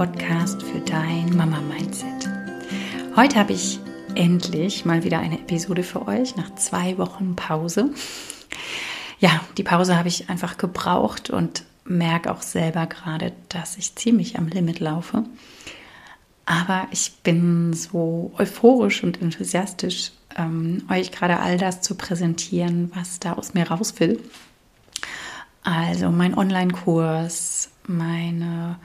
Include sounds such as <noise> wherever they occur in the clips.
Podcast für dein Mama-Mindset. Heute habe ich endlich mal wieder eine Episode für euch nach zwei Wochen Pause. Ja, die Pause habe ich einfach gebraucht und merke auch selber gerade, dass ich ziemlich am Limit laufe. Aber ich bin so euphorisch und enthusiastisch, ähm, euch gerade all das zu präsentieren, was da aus mir raus will. Also mein Online-Kurs, meine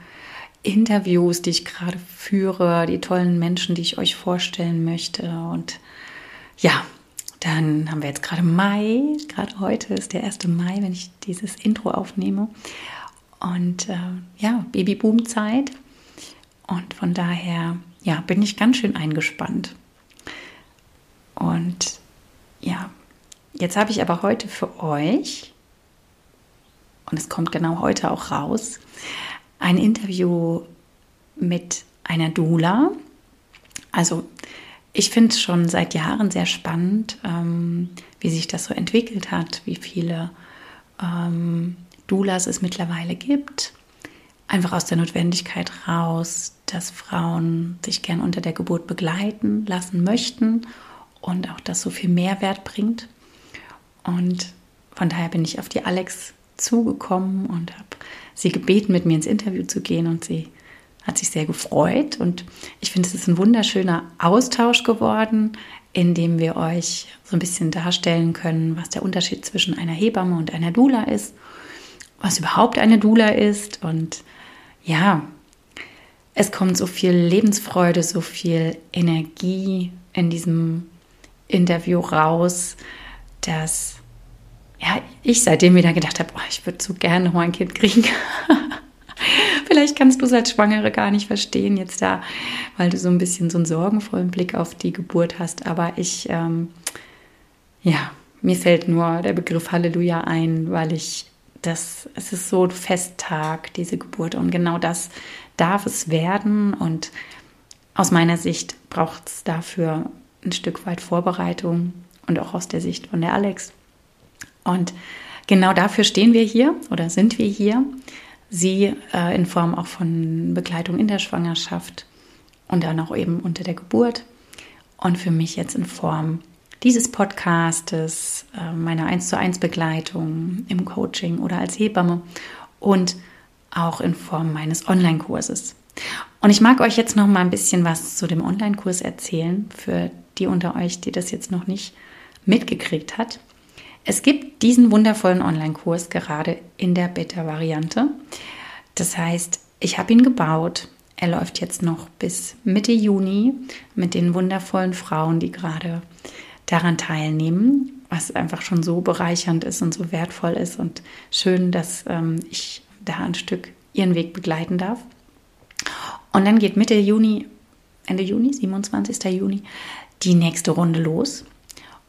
Interviews, die ich gerade führe, die tollen Menschen, die ich euch vorstellen möchte. Und ja, dann haben wir jetzt gerade Mai. Gerade heute ist der 1. Mai, wenn ich dieses Intro aufnehme. Und äh, ja, Babyboom-Zeit. Und von daher, ja, bin ich ganz schön eingespannt. Und ja, jetzt habe ich aber heute für euch, und es kommt genau heute auch raus, ein Interview mit einer Dula. Also ich finde es schon seit Jahren sehr spannend, ähm, wie sich das so entwickelt hat, wie viele ähm, Doulas es mittlerweile gibt. Einfach aus der Notwendigkeit raus, dass Frauen sich gern unter der Geburt begleiten lassen möchten und auch das so viel Mehrwert bringt. Und von daher bin ich auf die Alex zugekommen und habe sie gebeten, mit mir ins Interview zu gehen und sie hat sich sehr gefreut. Und ich finde, es ist ein wunderschöner Austausch geworden, in dem wir euch so ein bisschen darstellen können, was der Unterschied zwischen einer Hebamme und einer Dula ist, was überhaupt eine Dula ist. Und ja, es kommt so viel Lebensfreude, so viel Energie in diesem Interview raus, dass ich seitdem wieder gedacht habe, oh, ich würde so gerne noch ein Kind kriegen. <laughs> Vielleicht kannst du es als Schwangere gar nicht verstehen jetzt da, weil du so ein bisschen so einen sorgenvollen Blick auf die Geburt hast. Aber ich, ähm, ja, mir fällt nur der Begriff Halleluja ein, weil ich das, es ist so ein Festtag, diese Geburt. Und genau das darf es werden. Und aus meiner Sicht braucht es dafür ein Stück weit Vorbereitung und auch aus der Sicht von der Alex. Und genau dafür stehen wir hier oder sind wir hier. Sie äh, in Form auch von Begleitung in der Schwangerschaft und dann auch eben unter der Geburt. Und für mich jetzt in Form dieses Podcastes, äh, meiner 1 zu 1 Begleitung im Coaching oder als Hebamme und auch in Form meines Online-Kurses. Und ich mag euch jetzt noch mal ein bisschen was zu dem Online-Kurs erzählen, für die unter euch, die das jetzt noch nicht mitgekriegt hat. Es gibt diesen wundervollen Online-Kurs gerade in der Beta-Variante. Das heißt, ich habe ihn gebaut. Er läuft jetzt noch bis Mitte Juni mit den wundervollen Frauen, die gerade daran teilnehmen, was einfach schon so bereichernd ist und so wertvoll ist und schön, dass ähm, ich da ein Stück ihren Weg begleiten darf. Und dann geht Mitte Juni, Ende Juni, 27. Juni, die nächste Runde los.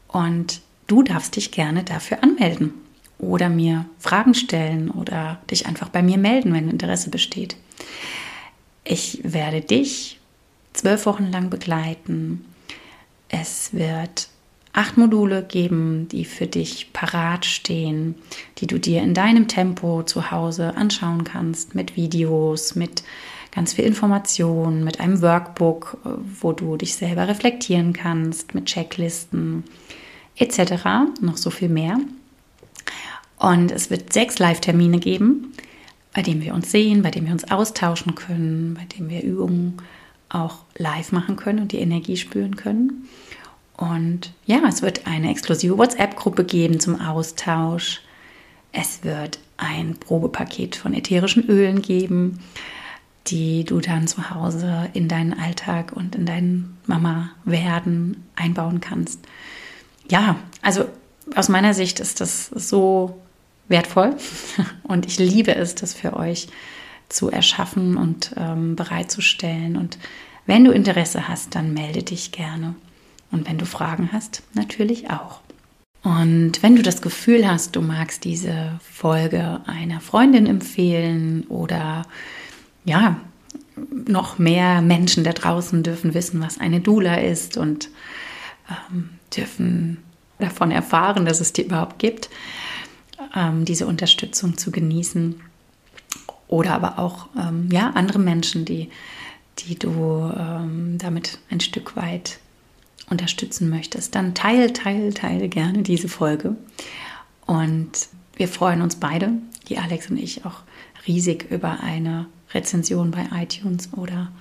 Und du darfst dich gerne dafür anmelden oder mir Fragen stellen oder dich einfach bei mir melden, wenn Interesse besteht. Ich werde dich zwölf Wochen lang begleiten. Es wird acht Module geben, die für dich parat stehen, die du dir in deinem Tempo zu Hause anschauen kannst, mit Videos, mit ganz viel Information, mit einem Workbook, wo du dich selber reflektieren kannst, mit Checklisten etc. Noch so viel mehr. Und es wird sechs Live-Termine geben, bei denen wir uns sehen, bei denen wir uns austauschen können, bei denen wir Übungen auch live machen können und die Energie spüren können. Und ja, es wird eine exklusive WhatsApp-Gruppe geben zum Austausch. Es wird ein Probepaket von ätherischen Ölen geben, die du dann zu Hause in deinen Alltag und in dein Mama-Werden einbauen kannst. Ja, also aus meiner Sicht ist das so wertvoll <laughs> und ich liebe es, das für euch zu erschaffen und ähm, bereitzustellen. Und wenn du Interesse hast, dann melde dich gerne. Und wenn du Fragen hast, natürlich auch. Und wenn du das Gefühl hast, du magst diese Folge einer Freundin empfehlen oder ja, noch mehr Menschen da draußen dürfen wissen, was eine Dula ist und ähm, dürfen davon erfahren, dass es die überhaupt gibt, ähm, diese Unterstützung zu genießen. Oder aber auch ähm, ja, andere Menschen, die, die du ähm, damit ein Stück weit unterstützen möchtest, dann teile, teile, teile gerne diese Folge. Und wir freuen uns beide, die Alex und ich, auch riesig über eine Rezension bei iTunes oder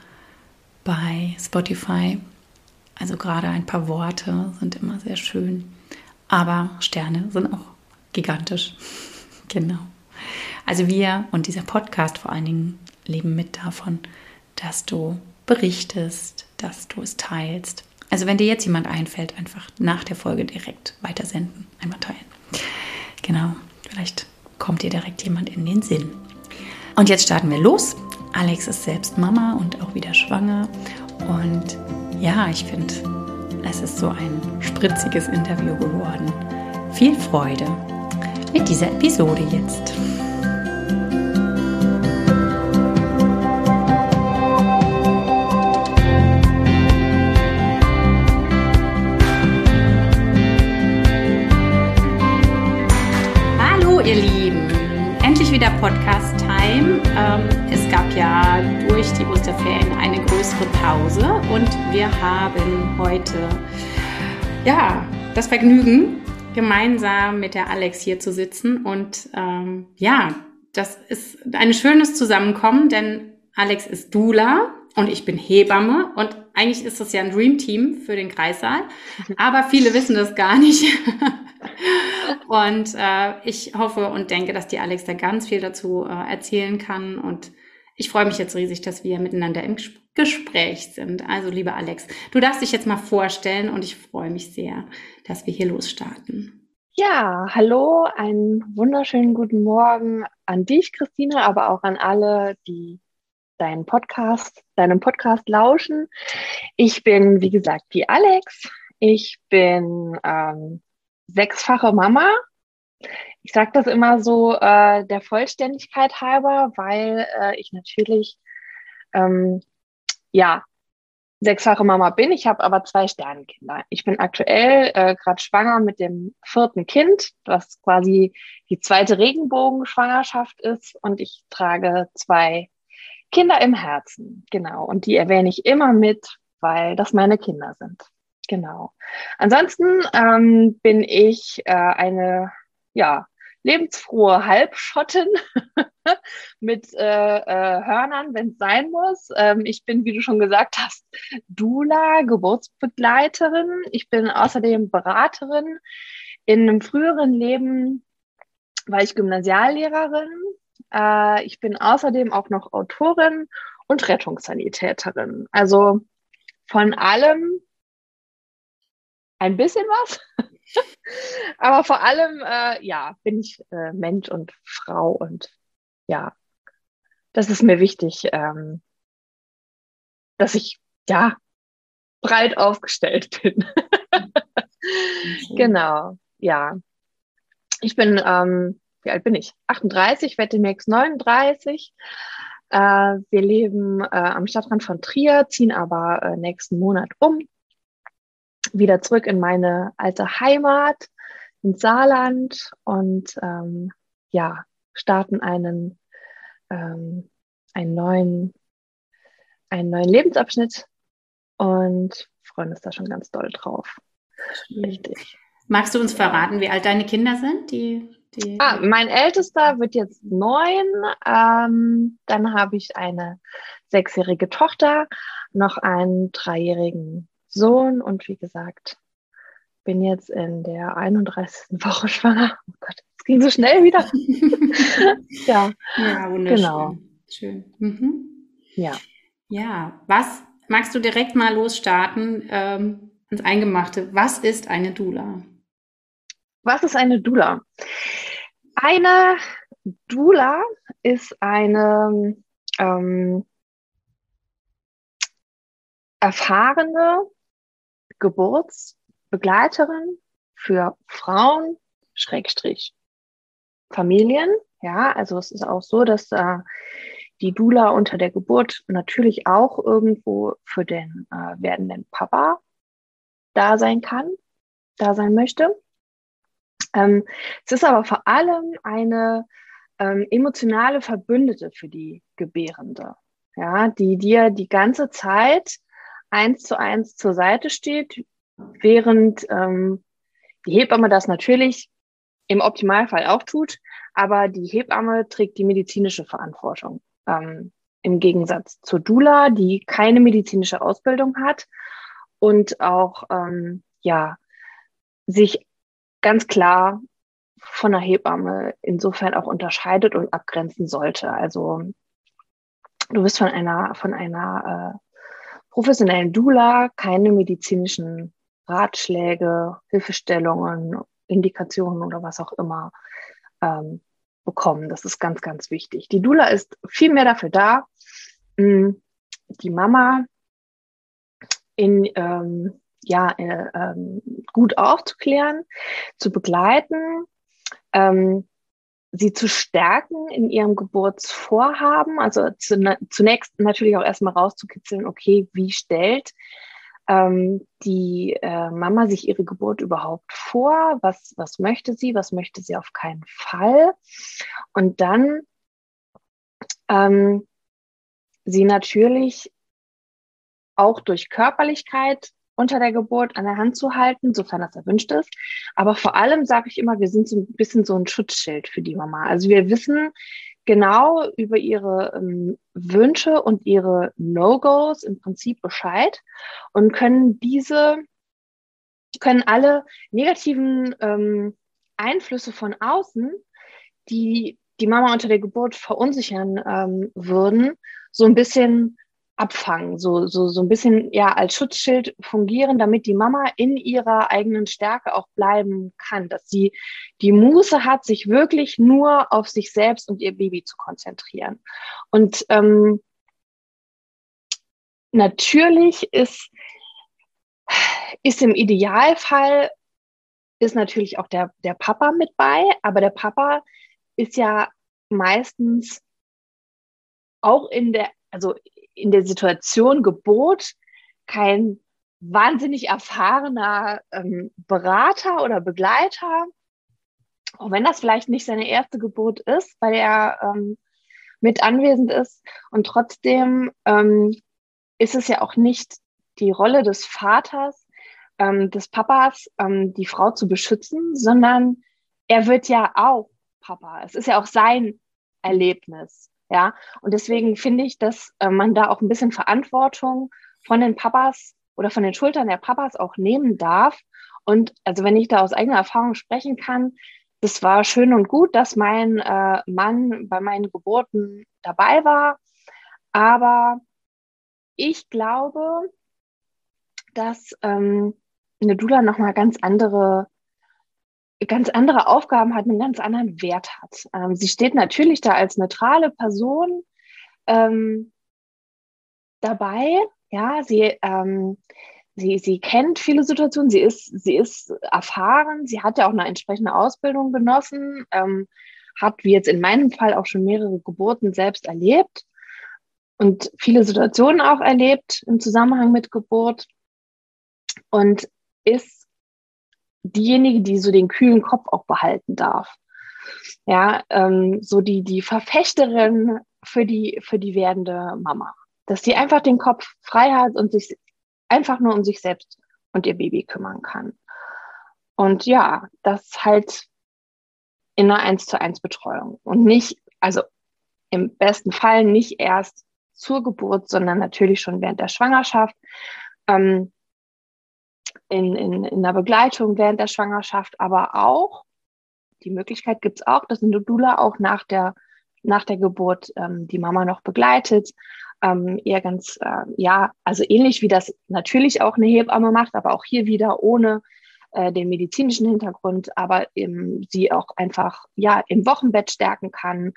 bei Spotify. Also gerade ein paar Worte sind immer sehr schön. Aber Sterne sind auch gigantisch. <laughs> genau. Also wir und dieser Podcast vor allen Dingen leben mit davon, dass du berichtest, dass du es teilst. Also wenn dir jetzt jemand einfällt, einfach nach der Folge direkt weitersenden, einmal teilen. Genau, vielleicht kommt dir direkt jemand in den Sinn. Und jetzt starten wir los. Alex ist selbst Mama und auch wieder schwanger. Und ja, ich finde, es ist so ein spritziges Interview geworden. Viel Freude mit dieser Episode jetzt. Hallo ihr Lieben, endlich wieder Podcast Time. Ähm, es gab ja durch die Osterferien eine größere Pause und wir haben heute ja das Vergnügen, gemeinsam mit der Alex hier zu sitzen. Und ähm, ja, das ist ein schönes Zusammenkommen, denn Alex ist Dula und ich bin Hebamme. Und eigentlich ist das ja ein Dream Team für den Kreissaal. Aber viele wissen das gar nicht. <laughs> und äh, ich hoffe und denke, dass die Alex da ganz viel dazu äh, erzählen kann. Und ich freue mich jetzt riesig, dass wir miteinander im Gespräch sind. Also, liebe Alex, du darfst dich jetzt mal vorstellen und ich freue mich sehr, dass wir hier losstarten. Ja, hallo, einen wunderschönen guten Morgen an dich, Christine, aber auch an alle, die deinen Podcast, deinem Podcast lauschen. Ich bin, wie gesagt, die Alex. Ich bin ähm, sechsfache Mama ich sage das immer so äh, der Vollständigkeit halber, weil äh, ich natürlich ähm, ja sechsfache Mama bin. Ich habe aber zwei Sternenkinder. Ich bin aktuell äh, gerade schwanger mit dem vierten Kind, was quasi die zweite Regenbogenschwangerschaft ist. Und ich trage zwei Kinder im Herzen. Genau. Und die erwähne ich immer mit, weil das meine Kinder sind. Genau. Ansonsten ähm, bin ich äh, eine ja, lebensfrohe Halbschotten <laughs> mit äh, äh, Hörnern, wenn es sein muss. Ähm, ich bin, wie du schon gesagt hast, Dula, Geburtsbegleiterin. Ich bin außerdem Beraterin. In einem früheren Leben war ich Gymnasiallehrerin. Äh, ich bin außerdem auch noch Autorin und Rettungssanitäterin. Also von allem ein bisschen was. <laughs> Aber vor allem, äh, ja, bin ich äh, Mensch und Frau und ja, das ist mir wichtig, ähm, dass ich ja breit aufgestellt <laughs> bin. genau, ja. Ich bin, ähm, wie alt bin ich? 38, werde demnächst 39. Äh, wir leben äh, am Stadtrand von Trier, ziehen aber äh, nächsten Monat um wieder zurück in meine alte Heimat, ins Saarland und ähm, ja, starten einen, ähm, einen, neuen, einen neuen Lebensabschnitt und freuen uns da schon ganz doll drauf. Richtig. Magst du uns verraten, wie alt deine Kinder sind? Die, die ah, mein ältester wird jetzt neun. Ähm, dann habe ich eine sechsjährige Tochter, noch einen dreijährigen Sohn und wie gesagt, bin jetzt in der 31. Woche schwanger. Oh Gott, es ging so schnell wieder. <laughs> ja. ja, wunderschön. Genau. Schön. Mhm. Ja. Ja, was magst du direkt mal losstarten ähm, ins Eingemachte? Was ist eine Dula? Was ist eine Dula? Eine Dula ist eine ähm, erfahrene Geburtsbegleiterin für Frauen, Schrägstrich, Familien. Ja, also es ist auch so, dass äh, die Dula unter der Geburt natürlich auch irgendwo für den äh, werdenden Papa da sein kann, da sein möchte. Ähm, es ist aber vor allem eine ähm, emotionale Verbündete für die Gebärende, ja, die dir die ganze Zeit eins zu eins zur Seite steht, während ähm, die Hebamme das natürlich im Optimalfall auch tut, aber die Hebamme trägt die medizinische Verantwortung. Ähm, Im Gegensatz zur Dula, die keine medizinische Ausbildung hat und auch ähm, ja sich ganz klar von der Hebamme insofern auch unterscheidet und abgrenzen sollte. Also du bist von einer von einer äh, professionellen Dula keine medizinischen Ratschläge, Hilfestellungen, Indikationen oder was auch immer ähm, bekommen. Das ist ganz, ganz wichtig. Die Dula ist viel mehr dafür da, die Mama in, ähm, ja, äh, ähm, gut aufzuklären, zu begleiten, ähm, sie zu stärken in ihrem Geburtsvorhaben, also zu, zunächst natürlich auch erstmal rauszukitzeln, okay, wie stellt ähm, die äh, Mama sich ihre Geburt überhaupt vor? Was, was möchte sie? Was möchte sie auf keinen Fall? Und dann ähm, sie natürlich auch durch Körperlichkeit unter der Geburt an der Hand zu halten, sofern das erwünscht ist. Aber vor allem sage ich immer, wir sind so ein bisschen so ein Schutzschild für die Mama. Also wir wissen, genau über ihre ähm, Wünsche und ihre No-Gos im Prinzip Bescheid und können diese, können alle negativen ähm, Einflüsse von außen, die die Mama unter der Geburt verunsichern ähm, würden, so ein bisschen abfangen, so, so, so ein bisschen ja als Schutzschild fungieren, damit die Mama in ihrer eigenen Stärke auch bleiben kann, dass sie die Muße hat, sich wirklich nur auf sich selbst und ihr Baby zu konzentrieren. Und ähm, natürlich ist, ist im Idealfall ist natürlich auch der, der Papa mit bei, aber der Papa ist ja meistens auch in der, also in der Situation Geburt kein wahnsinnig erfahrener ähm, Berater oder Begleiter, auch wenn das vielleicht nicht seine erste Geburt ist, weil er ähm, mit anwesend ist. Und trotzdem ähm, ist es ja auch nicht die Rolle des Vaters, ähm, des Papas, ähm, die Frau zu beschützen, sondern er wird ja auch Papa. Es ist ja auch sein Erlebnis. Ja, und deswegen finde ich, dass äh, man da auch ein bisschen Verantwortung von den Papas oder von den Schultern der Papas auch nehmen darf. Und also wenn ich da aus eigener Erfahrung sprechen kann, das war schön und gut, dass mein äh, Mann bei meinen Geburten dabei war. Aber ich glaube, dass ähm, eine Dula nochmal ganz andere ganz andere Aufgaben hat, einen ganz anderen Wert hat. Ähm, sie steht natürlich da als neutrale Person ähm, dabei. Ja, sie, ähm, sie, sie kennt viele Situationen, sie ist, sie ist erfahren, sie hat ja auch eine entsprechende Ausbildung genossen, ähm, hat, wie jetzt in meinem Fall, auch schon mehrere Geburten selbst erlebt und viele Situationen auch erlebt im Zusammenhang mit Geburt und ist diejenige, die so den kühlen Kopf auch behalten darf. Ja, ähm, so die, die Verfechterin für die, für die werdende Mama. Dass sie einfach den Kopf frei hat und sich einfach nur um sich selbst und ihr Baby kümmern kann. Und ja, das halt in einer 1 zu 1 Betreuung und nicht, also im besten Fall nicht erst zur Geburt, sondern natürlich schon während der Schwangerschaft. Ähm, in, in, in der Begleitung während der Schwangerschaft, aber auch, die Möglichkeit gibt es auch, dass eine Dula auch nach der, nach der Geburt ähm, die Mama noch begleitet. Ähm, eher ganz, äh, ja, also ähnlich wie das natürlich auch eine Hebamme macht, aber auch hier wieder ohne äh, den medizinischen Hintergrund, aber eben sie auch einfach ja im Wochenbett stärken kann,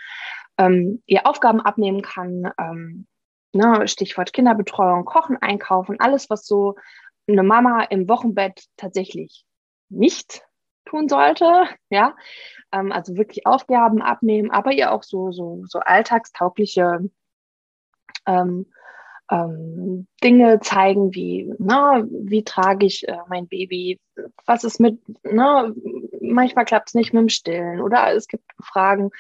ähm, ihr Aufgaben abnehmen kann, ähm, ne, Stichwort Kinderbetreuung, Kochen, Einkaufen, alles, was so eine Mama im Wochenbett tatsächlich nicht tun sollte, ja, ähm, also wirklich Aufgaben abnehmen, aber ihr auch so, so, so alltagstaugliche ähm, ähm, Dinge zeigen wie, na, wie trage ich äh, mein Baby, was ist mit, na, manchmal klappt es nicht mit dem Stillen oder es gibt Fragen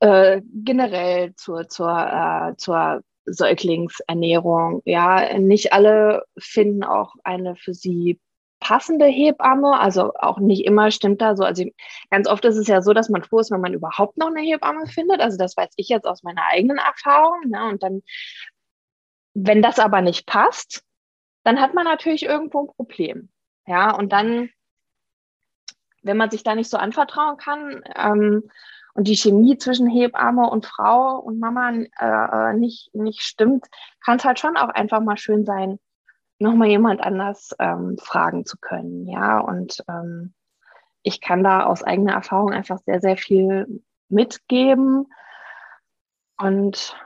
äh, generell zur, zur, äh, zur Säuglingsernährung. Ja, nicht alle finden auch eine für sie passende Hebamme, also auch nicht immer stimmt da so. Also ganz oft ist es ja so, dass man froh ist, wenn man überhaupt noch eine Hebamme findet. Also das weiß ich jetzt aus meiner eigenen Erfahrung. Ne? Und dann, wenn das aber nicht passt, dann hat man natürlich irgendwo ein Problem. Ja, und dann, wenn man sich da nicht so anvertrauen kann ähm, und die Chemie zwischen Hebamme und Frau und Mama äh, nicht, nicht stimmt, kann es halt schon auch einfach mal schön sein, nochmal jemand anders ähm, fragen zu können. Ja, und ähm, ich kann da aus eigener Erfahrung einfach sehr, sehr viel mitgeben. Und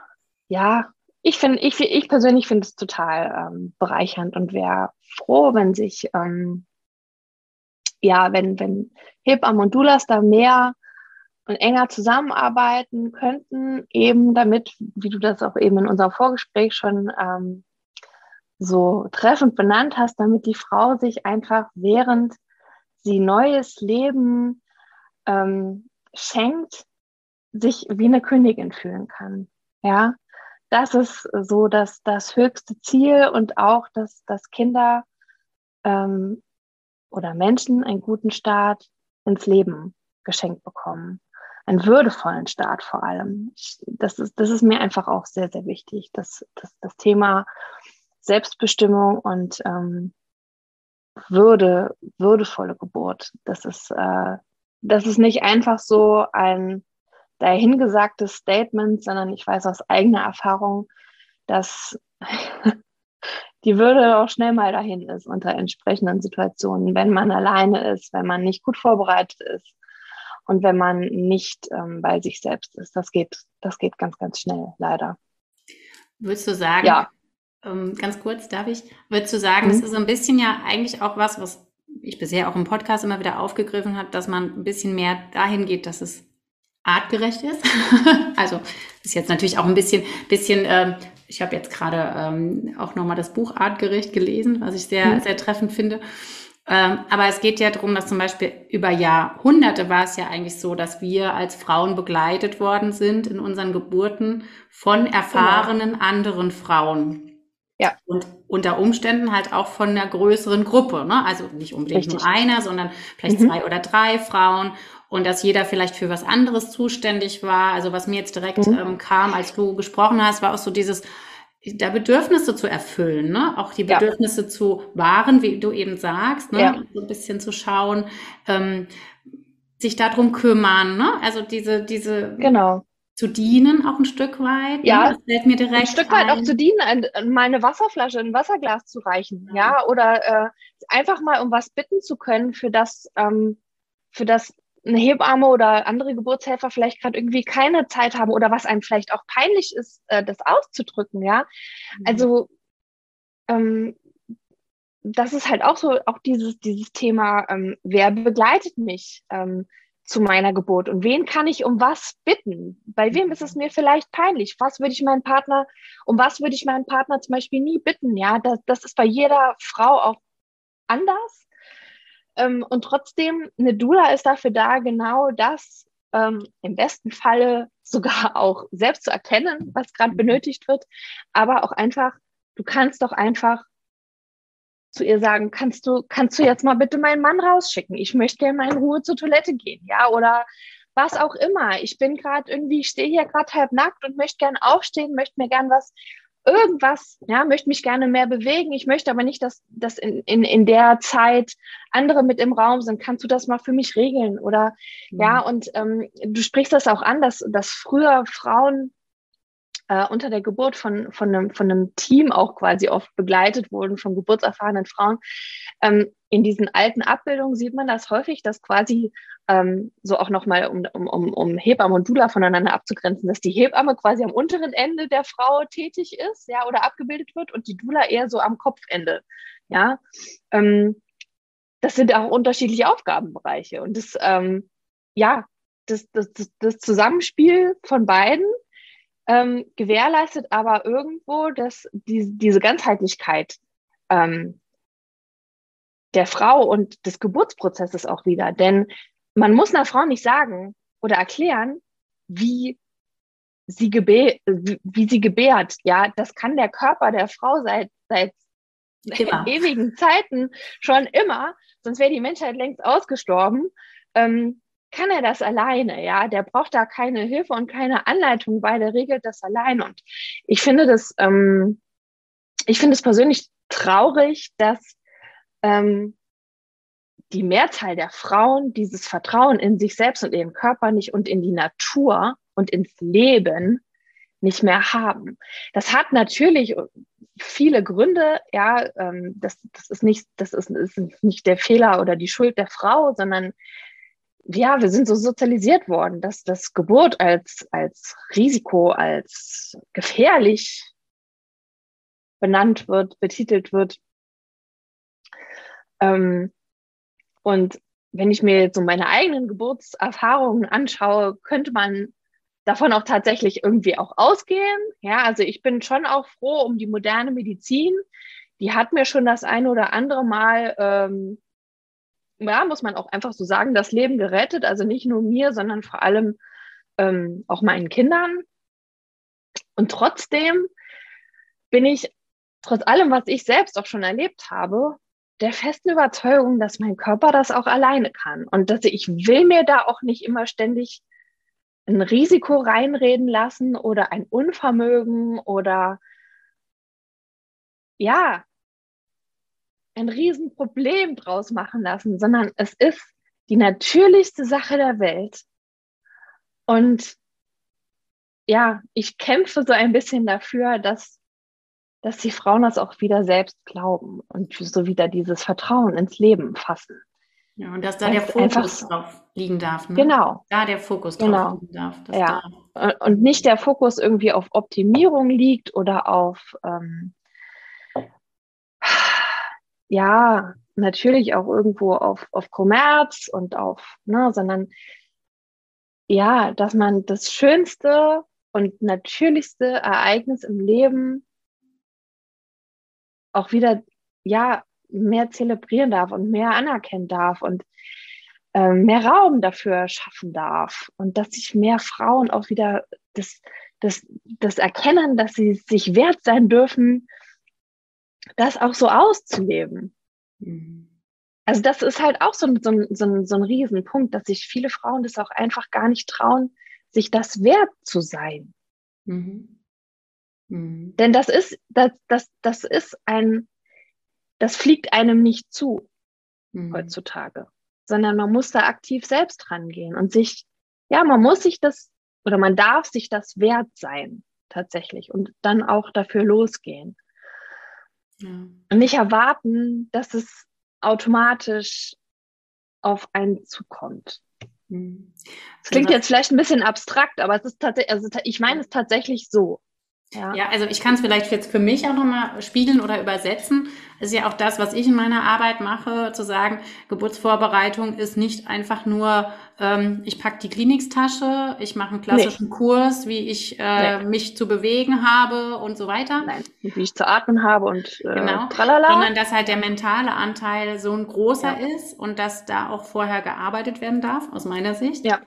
ja, ich finde, ich, ich persönlich finde es total ähm, bereichernd und wäre froh, wenn sich, ähm, ja, wenn, wenn Hebammen und Doulas da mehr und enger zusammenarbeiten könnten, eben damit, wie du das auch eben in unserem Vorgespräch schon ähm, so treffend benannt hast, damit die Frau sich einfach während sie neues Leben ähm, schenkt, sich wie eine Königin fühlen kann. Ja, das ist so das, das höchste Ziel und auch, dass, dass Kinder ähm, oder Menschen einen guten Start ins Leben geschenkt bekommen. Einen würdevollen Start vor allem. Das ist, das ist mir einfach auch sehr, sehr wichtig, dass, dass das Thema Selbstbestimmung und ähm, Würde, würdevolle Geburt. Das ist, äh, das ist nicht einfach so ein dahingesagtes Statement, sondern ich weiß aus eigener Erfahrung, dass <laughs> die Würde auch schnell mal dahin ist unter entsprechenden Situationen, wenn man alleine ist, wenn man nicht gut vorbereitet ist und wenn man nicht ähm, bei sich selbst ist. Das geht, das geht ganz, ganz schnell, leider. Würdest du sagen, ja ähm, ganz kurz, darf ich, würdest du sagen, mhm. das ist so ein bisschen ja eigentlich auch was, was ich bisher auch im Podcast immer wieder aufgegriffen habe, dass man ein bisschen mehr dahin geht, dass es artgerecht ist. <laughs> also ist jetzt natürlich auch ein bisschen, bisschen ähm, ich habe jetzt gerade ähm, auch nochmal das Buch Artgerecht gelesen, was ich sehr, mhm. sehr treffend finde. Ähm, aber es geht ja darum, dass zum Beispiel über Jahrhunderte war es ja eigentlich so, dass wir als Frauen begleitet worden sind in unseren Geburten von erfahrenen genau. anderen Frauen. Ja. Und unter Umständen halt auch von einer größeren Gruppe. Ne? Also nicht unbedingt Richtig. nur einer, sondern vielleicht mhm. zwei oder drei Frauen. Und dass jeder vielleicht für was anderes zuständig war. Also was mir jetzt direkt mhm. ähm, kam, als du gesprochen hast, war auch so dieses, da Bedürfnisse zu erfüllen, ne? auch die Bedürfnisse ja. zu wahren, wie du eben sagst, ne? Ja. so ein bisschen zu schauen, ähm, sich darum kümmern, ne? also diese, diese genau zu dienen, auch ein Stück weit. Ne? Ja, das fällt mir direkt ein Stück ein. weit auch zu dienen, ein, mal eine Wasserflasche, ein Wasserglas zu reichen, ja, ja? oder äh, einfach mal um was bitten zu können, für das, ähm, für das eine Hebamme oder andere Geburtshelfer vielleicht gerade irgendwie keine Zeit haben oder was einem vielleicht auch peinlich ist, äh, das auszudrücken, ja. Mhm. Also ähm, das ist halt auch so, auch dieses, dieses Thema, ähm, wer begleitet mich? Ähm, zu meiner Geburt und wen kann ich um was bitten? Bei wem ist es mir vielleicht peinlich? Was würde ich meinen Partner, um was würde ich meinen Partner zum Beispiel nie bitten? Ja, das, das ist bei jeder Frau auch anders. Ähm, und trotzdem, eine Dula ist dafür da, genau das ähm, im besten Falle sogar <laughs> auch selbst zu erkennen, was gerade benötigt wird, aber auch einfach, du kannst doch einfach zu ihr sagen, kannst du, kannst du jetzt mal bitte meinen Mann rausschicken? Ich möchte gerne mal in Ruhe zur Toilette gehen, ja, oder was auch immer. Ich bin gerade irgendwie, ich stehe hier gerade halb nackt und möchte gerne aufstehen, möchte mir gern was, irgendwas, ja, möchte mich gerne mehr bewegen. Ich möchte aber nicht, dass, dass in, in, in der Zeit andere mit im Raum sind. Kannst du das mal für mich regeln? Oder mhm. ja, und ähm, du sprichst das auch an, dass, dass früher Frauen äh, unter der Geburt von, von, einem, von einem Team auch quasi oft begleitet wurden, von geburtserfahrenen Frauen. Ähm, in diesen alten Abbildungen sieht man das häufig, dass quasi ähm, so auch nochmal, um, um, um, um Hebamme und Dula voneinander abzugrenzen, dass die Hebamme quasi am unteren Ende der Frau tätig ist, ja, oder abgebildet wird und die Dula eher so am Kopfende, ja. Ähm, das sind auch unterschiedliche Aufgabenbereiche und das, ähm, ja, das, das, das Zusammenspiel von beiden ähm, gewährleistet aber irgendwo dass die, diese Ganzheitlichkeit ähm, der Frau und des Geburtsprozesses auch wieder. Denn man muss einer Frau nicht sagen oder erklären, wie sie, gebär, wie sie gebärt. Ja, das kann der Körper der Frau seit, seit <laughs> ewigen Zeiten schon immer, sonst wäre die Menschheit längst ausgestorben. Ähm, kann er das alleine, ja, der braucht da keine Hilfe und keine Anleitung, weil der regelt das allein. Und ich finde das, ähm, ich finde es persönlich traurig, dass ähm, die Mehrzahl der Frauen dieses Vertrauen in sich selbst und ihren Körper nicht und in die Natur und ins Leben nicht mehr haben. Das hat natürlich viele Gründe, ja, ähm, das, das ist nicht, das ist, ist nicht der Fehler oder die Schuld der Frau, sondern ja, wir sind so sozialisiert worden, dass das Geburt als, als Risiko, als gefährlich benannt wird, betitelt wird. Ähm, und wenn ich mir jetzt so meine eigenen Geburtserfahrungen anschaue, könnte man davon auch tatsächlich irgendwie auch ausgehen. Ja, also ich bin schon auch froh um die moderne Medizin. Die hat mir schon das eine oder andere Mal, ähm, ja, muss man auch einfach so sagen, das Leben gerettet. Also nicht nur mir, sondern vor allem ähm, auch meinen Kindern. Und trotzdem bin ich, trotz allem, was ich selbst auch schon erlebt habe, der festen Überzeugung, dass mein Körper das auch alleine kann und dass ich will mir da auch nicht immer ständig ein Risiko reinreden lassen oder ein Unvermögen oder ja, ein Riesenproblem draus machen lassen, sondern es ist die natürlichste Sache der Welt. Und ja, ich kämpfe so ein bisschen dafür, dass, dass die Frauen das auch wieder selbst glauben und so wieder dieses Vertrauen ins Leben fassen. Ja, und dass da der Fokus einfach, drauf liegen darf. Ne? Genau. Da der Fokus drauf genau. liegen darf. ja. Da und nicht der Fokus irgendwie auf Optimierung liegt oder auf, ähm, ja, natürlich auch irgendwo auf, auf Kommerz und auf, ne, sondern ja, dass man das schönste und natürlichste Ereignis im Leben auch wieder, ja, mehr zelebrieren darf und mehr anerkennen darf und äh, mehr Raum dafür schaffen darf und dass sich mehr Frauen auch wieder das, das, das erkennen, dass sie sich wert sein dürfen, das auch so auszuleben. Mhm. Also das ist halt auch so ein, so, ein, so, ein, so ein Riesenpunkt, dass sich viele Frauen das auch einfach gar nicht trauen, sich das wert zu sein. Mhm. Mhm. Denn das ist, das, das, das ist ein, das fliegt einem nicht zu mhm. heutzutage, sondern man muss da aktiv selbst rangehen und sich, ja, man muss sich das oder man darf sich das wert sein tatsächlich und dann auch dafür losgehen. Ja. Und nicht erwarten, dass es automatisch auf einen zukommt. Mhm. Das klingt jetzt vielleicht ein bisschen abstrakt, aber es ist tatsächlich, also ich meine es tatsächlich so. Ja. ja, also ich kann es vielleicht jetzt für mich auch nochmal spiegeln oder übersetzen. Das ist ja auch das, was ich in meiner Arbeit mache, zu sagen, Geburtsvorbereitung ist nicht einfach nur, ähm, ich pack die Kliniktasche, ich mache einen klassischen nee. Kurs, wie ich äh, nee. mich zu bewegen habe und so weiter. Nein, wie ich zu atmen habe und äh, genau. tralala. Sondern dass halt der mentale Anteil so ein großer ja. ist und dass da auch vorher gearbeitet werden darf, aus meiner Sicht. Ja,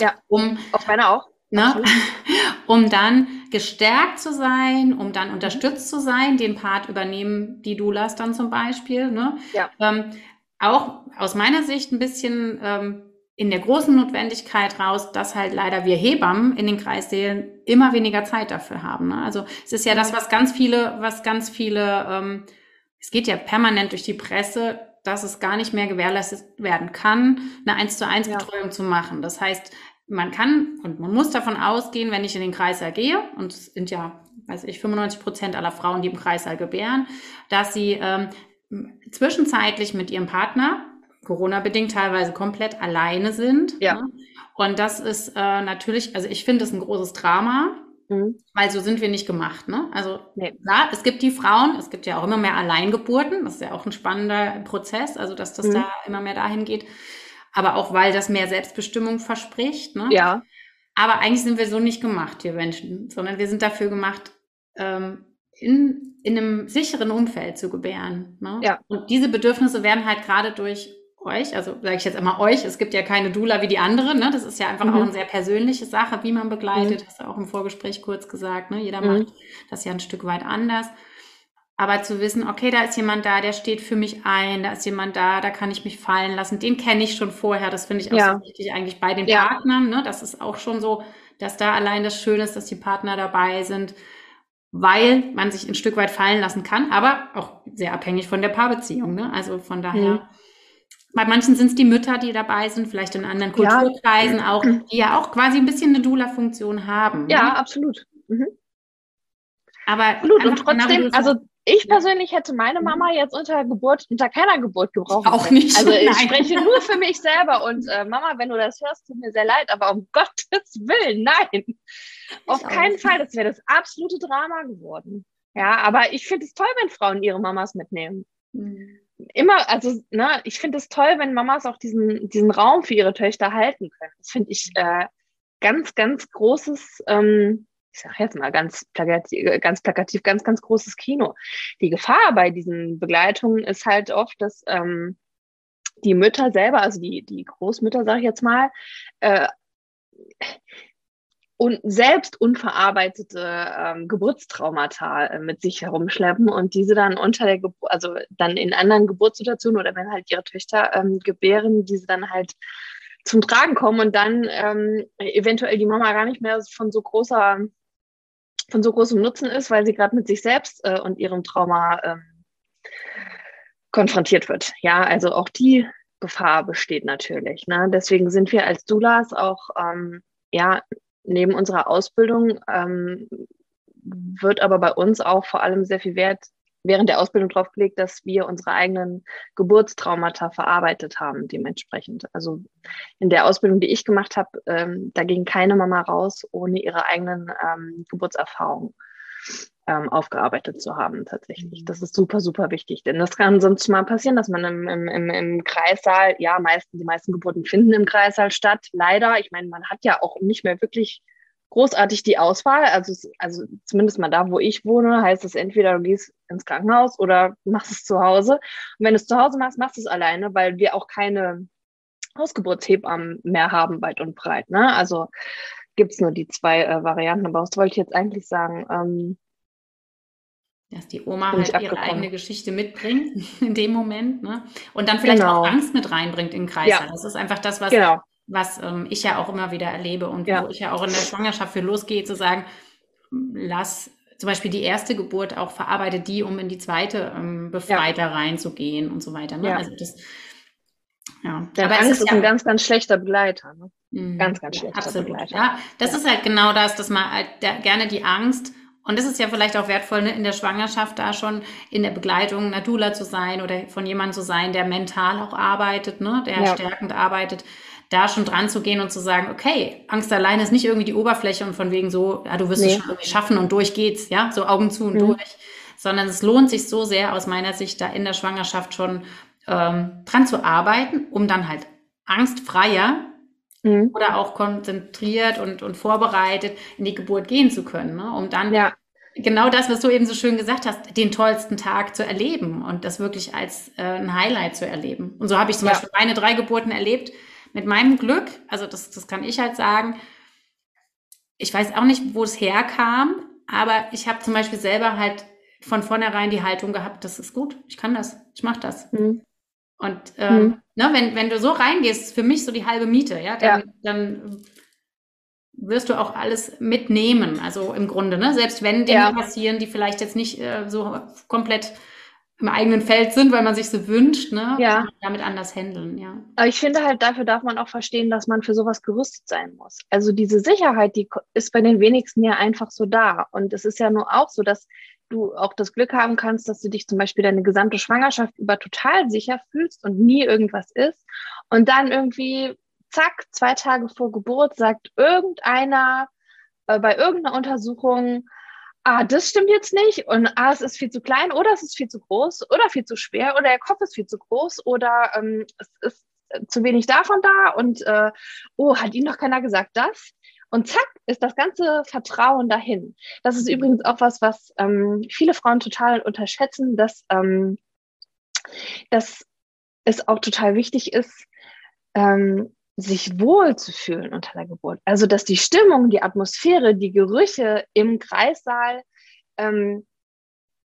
ja. Um, auf meiner auch. Ne? <laughs> um dann gestärkt zu sein, um dann unterstützt zu sein. Den Part übernehmen die Doulas dann zum Beispiel. Ne? Ja. Ähm, auch aus meiner Sicht ein bisschen ähm, in der großen Notwendigkeit raus, dass halt leider wir Hebammen in den Kreissälen immer weniger Zeit dafür haben. Ne? Also es ist ja das, was ganz viele, was ganz viele, ähm, es geht ja permanent durch die Presse, dass es gar nicht mehr gewährleistet werden kann, eine 1 zu 1 Betreuung ja. zu machen. Das heißt, man kann und man muss davon ausgehen, wenn ich in den Kreißsaal gehe, und es sind ja, weiß ich, 95 Prozent aller Frauen, die im Kreißsaal gebären, dass sie ähm, zwischenzeitlich mit ihrem Partner, Corona-bedingt teilweise komplett alleine sind. Ja. Ne? Und das ist äh, natürlich, also ich finde es ein großes Drama, mhm. weil so sind wir nicht gemacht. Ne? Also nee. klar, es gibt die Frauen, es gibt ja auch immer mehr Alleingeburten, das ist ja auch ein spannender Prozess, also dass das mhm. da immer mehr dahin geht aber auch weil das mehr Selbstbestimmung verspricht. Ne? Ja. Aber eigentlich sind wir so nicht gemacht, wir Menschen, sondern wir sind dafür gemacht, ähm, in, in einem sicheren Umfeld zu gebären. Ne? Ja. Und diese Bedürfnisse werden halt gerade durch euch, also sage ich jetzt immer euch, es gibt ja keine Dula wie die andere, ne? Das ist ja einfach mhm. auch eine sehr persönliche Sache, wie man begleitet, mhm. hast du auch im Vorgespräch kurz gesagt, ne? Jeder mhm. macht das ja ein Stück weit anders. Aber zu wissen, okay, da ist jemand da, der steht für mich ein, da ist jemand da, da kann ich mich fallen lassen, den kenne ich schon vorher. Das finde ich auch ja. so wichtig eigentlich bei den ja. Partnern. Ne? Das ist auch schon so, dass da allein das Schöne ist, dass die Partner dabei sind, weil man sich ein Stück weit fallen lassen kann, aber auch sehr abhängig von der Paarbeziehung. Ne? Also von daher. Mhm. Bei manchen sind es die Mütter, die dabei sind, vielleicht in anderen Kulturkreisen ja. auch, die ja auch quasi ein bisschen eine Dula-Funktion haben. Ja, ne? absolut. Mhm. Aber absolut. und trotzdem, also ich persönlich hätte meine mhm. Mama jetzt unter Geburt, unter keiner Geburt gebraucht. Auch nicht. Also <laughs> ich Nein. spreche nur für mich selber. Und äh, Mama, wenn du das hörst, tut mir sehr leid, aber um <laughs> Gottes Willen, nein. Auf keinen Fall. Das wäre das absolute Drama geworden. Ja, aber ich finde es toll, wenn Frauen ihre Mamas mitnehmen. Mhm. Immer, also, ne, ich finde es toll, wenn Mamas auch diesen, diesen Raum für ihre Töchter halten können. Das finde ich äh, ganz, ganz großes ähm, ich sage jetzt mal ganz plakativ, ganz plakativ, ganz, ganz großes Kino. Die Gefahr bei diesen Begleitungen ist halt oft, dass ähm, die Mütter selber, also die, die Großmütter, sage ich jetzt mal, äh, und selbst unverarbeitete ähm, Geburtstraumata äh, mit sich herumschleppen und diese dann unter der Geburt, also dann in anderen Geburtssituationen oder wenn halt ihre Töchter ähm, gebären, diese dann halt zum Tragen kommen und dann ähm, eventuell die Mama gar nicht mehr von so großer von so großem Nutzen ist, weil sie gerade mit sich selbst äh, und ihrem Trauma ähm, konfrontiert wird. Ja, also auch die Gefahr besteht natürlich. Ne? Deswegen sind wir als Doulas auch, ähm, ja, neben unserer Ausbildung ähm, wird aber bei uns auch vor allem sehr viel Wert während der Ausbildung drauf gelegt, dass wir unsere eigenen Geburtstraumata verarbeitet haben, dementsprechend. Also in der Ausbildung, die ich gemacht habe, ähm, da ging keine Mama raus, ohne ihre eigenen ähm, Geburtserfahrungen ähm, aufgearbeitet zu haben, tatsächlich. Das ist super, super wichtig, denn das kann sonst mal passieren, dass man im, im, im, im Kreissaal, ja, meisten, die meisten Geburten finden im Kreissaal statt. Leider, ich meine, man hat ja auch nicht mehr wirklich großartig die Auswahl. Also, also zumindest mal da, wo ich wohne, heißt es entweder du gehst ins Krankenhaus oder <laughs> machst es zu Hause. Und wenn du es zu Hause machst, machst du es alleine, weil wir auch keine Hausgeburtshebammen mehr haben, weit und breit. Ne? Also gibt es nur die zwei äh, Varianten. Aber was wollte ich jetzt eigentlich sagen? Ähm, dass die Oma halt ihre eigene Geschichte mitbringt <laughs> in dem Moment, ne? Und dann vielleicht genau. auch Angst mit reinbringt in den Kreis. Ja. Das ist einfach das, was genau was ähm, ich ja auch immer wieder erlebe und ja. wo ich ja auch in der Schwangerschaft für losgehe, zu sagen, lass zum Beispiel die erste Geburt auch verarbeite die, um in die zweite ähm, befreiter ja. reinzugehen und so weiter. Ne? Ja. Also das, ja. Der Aber Angst ist, ein ganz, ganz schlechter Begleiter. Ne? Mhm. Ganz, ganz schlechter Absolut. Begleiter. Ja, das ist halt genau das, dass man halt der, gerne die Angst und das ist ja vielleicht auch wertvoll, ne, in der Schwangerschaft da schon in der Begleitung einer Dula zu sein oder von jemandem zu sein, der mental auch arbeitet, ne, der ja. stärkend arbeitet, da schon dran zu gehen und zu sagen, okay, Angst alleine ist nicht irgendwie die Oberfläche und von wegen so, ja, du wirst nee. es schon irgendwie schaffen und durch geht's, ja, so Augen zu und mhm. durch, sondern es lohnt sich so sehr aus meiner Sicht da in der Schwangerschaft schon ähm, dran zu arbeiten, um dann halt angstfreier mhm. oder auch konzentriert und, und vorbereitet in die Geburt gehen zu können, ne? um dann ja. genau das, was du eben so schön gesagt hast, den tollsten Tag zu erleben und das wirklich als äh, ein Highlight zu erleben. Und so habe ich zum ja. Beispiel meine drei Geburten erlebt, mit meinem Glück, also das, das kann ich halt sagen, ich weiß auch nicht, wo es herkam, aber ich habe zum Beispiel selber halt von vornherein die Haltung gehabt, das ist gut, ich kann das, ich mache das. Mhm. Und ähm, mhm. ne, wenn, wenn du so reingehst, ist für mich so die halbe Miete, ja, dann, ja. dann wirst du auch alles mitnehmen, also im Grunde, ne? Selbst wenn Dinge ja. passieren, die vielleicht jetzt nicht äh, so komplett im eigenen Feld sind, weil man sich so wünscht, ne? Ja. Damit anders handeln, ja. Aber ich finde halt, dafür darf man auch verstehen, dass man für sowas gerüstet sein muss. Also diese Sicherheit, die ist bei den wenigsten ja einfach so da. Und es ist ja nur auch so, dass du auch das Glück haben kannst, dass du dich zum Beispiel deine gesamte Schwangerschaft über total sicher fühlst und nie irgendwas ist. Und dann irgendwie, zack, zwei Tage vor Geburt sagt irgendeiner äh, bei irgendeiner Untersuchung, ah, das stimmt jetzt nicht und ah, es ist viel zu klein oder es ist viel zu groß oder viel zu schwer oder der Kopf ist viel zu groß oder ähm, es ist zu wenig davon da und äh, oh, hat Ihnen doch keiner gesagt das? Und zack, ist das ganze Vertrauen dahin. Das ist übrigens auch was, was ähm, viele Frauen total unterschätzen, dass, ähm, dass es auch total wichtig ist, ähm, sich wohl zu fühlen unter der Geburt. Also, dass die Stimmung, die Atmosphäre, die Gerüche im Kreissaal ähm,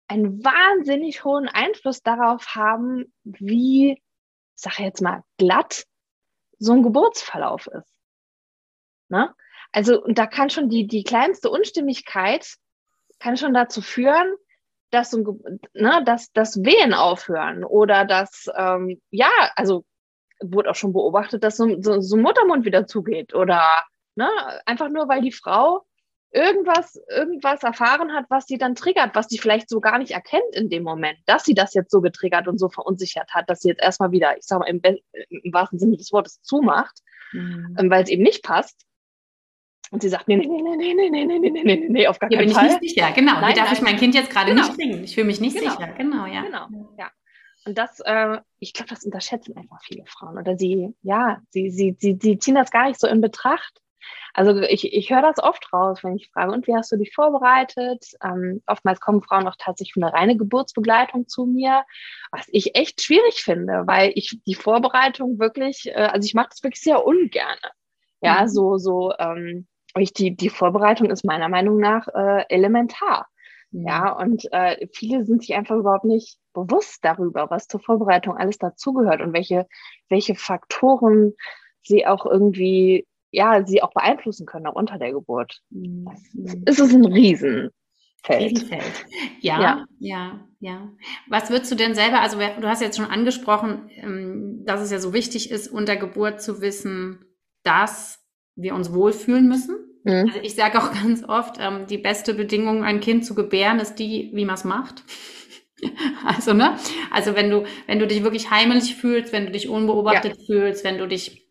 einen wahnsinnig hohen Einfluss darauf haben, wie, ich sage jetzt mal, glatt so ein Geburtsverlauf ist. Ne? Also, und da kann schon die, die kleinste Unstimmigkeit kann schon dazu führen, dass, ne, dass, dass Wehen aufhören oder dass, ähm, ja, also wurde auch schon beobachtet, dass so, so, so ein Muttermund wieder zugeht oder ne, einfach nur, weil die Frau irgendwas, irgendwas erfahren hat, was sie dann triggert, was sie vielleicht so gar nicht erkennt in dem Moment, dass sie das jetzt so getriggert und so verunsichert hat, dass sie jetzt erstmal wieder, ich sag mal, im, im wahrsten Sinne des Wortes zumacht, mhm. ähm, weil es eben nicht passt. Und sie sagt, nee, nee, nee, nee, nee, nee, nee, nee, nee, nee, nee, auf gar Hier keinen bin Fall. ich nicht sicher, genau. Nein, Hier darf nein, ich mein Kind jetzt gerade genau. nicht bringen. Ich fühle mich nicht Genau. sicher. Genau, ja. Genau, ja. Und das, äh, ich glaube, das unterschätzen einfach viele Frauen. Oder sie, ja, sie, sie, sie, sie ziehen das gar nicht so in Betracht. Also ich, ich höre das oft raus, wenn ich frage, und wie hast du dich vorbereitet? Ähm, oftmals kommen Frauen auch tatsächlich für eine reine Geburtsbegleitung zu mir, was ich echt schwierig finde, weil ich die Vorbereitung wirklich, äh, also ich mache das wirklich sehr ungerne. Ja, Mhm. so, so, ähm, ich, die, die Vorbereitung ist meiner Meinung nach äh, elementar. Mhm. Ja, und äh, viele sind sich einfach überhaupt nicht bewusst darüber, was zur Vorbereitung alles dazugehört und welche, welche Faktoren sie auch irgendwie, ja, sie auch beeinflussen können, auch unter der Geburt. Mhm. Es ist ein Riesenfeld. Riesenfeld. Ja, Ja. ja, ja, Was würdest du denn selber, also du hast jetzt schon angesprochen, ähm, dass es ja so wichtig ist, unter Geburt zu wissen, dass wir uns wohlfühlen müssen. Mhm. Also ich sage auch <laughs> ganz oft, ähm, die beste Bedingung, ein Kind zu gebären, ist die, wie man es macht. <laughs> Also, ne? Also wenn du, wenn du dich wirklich heimelig fühlst, wenn du dich unbeobachtet fühlst, wenn du dich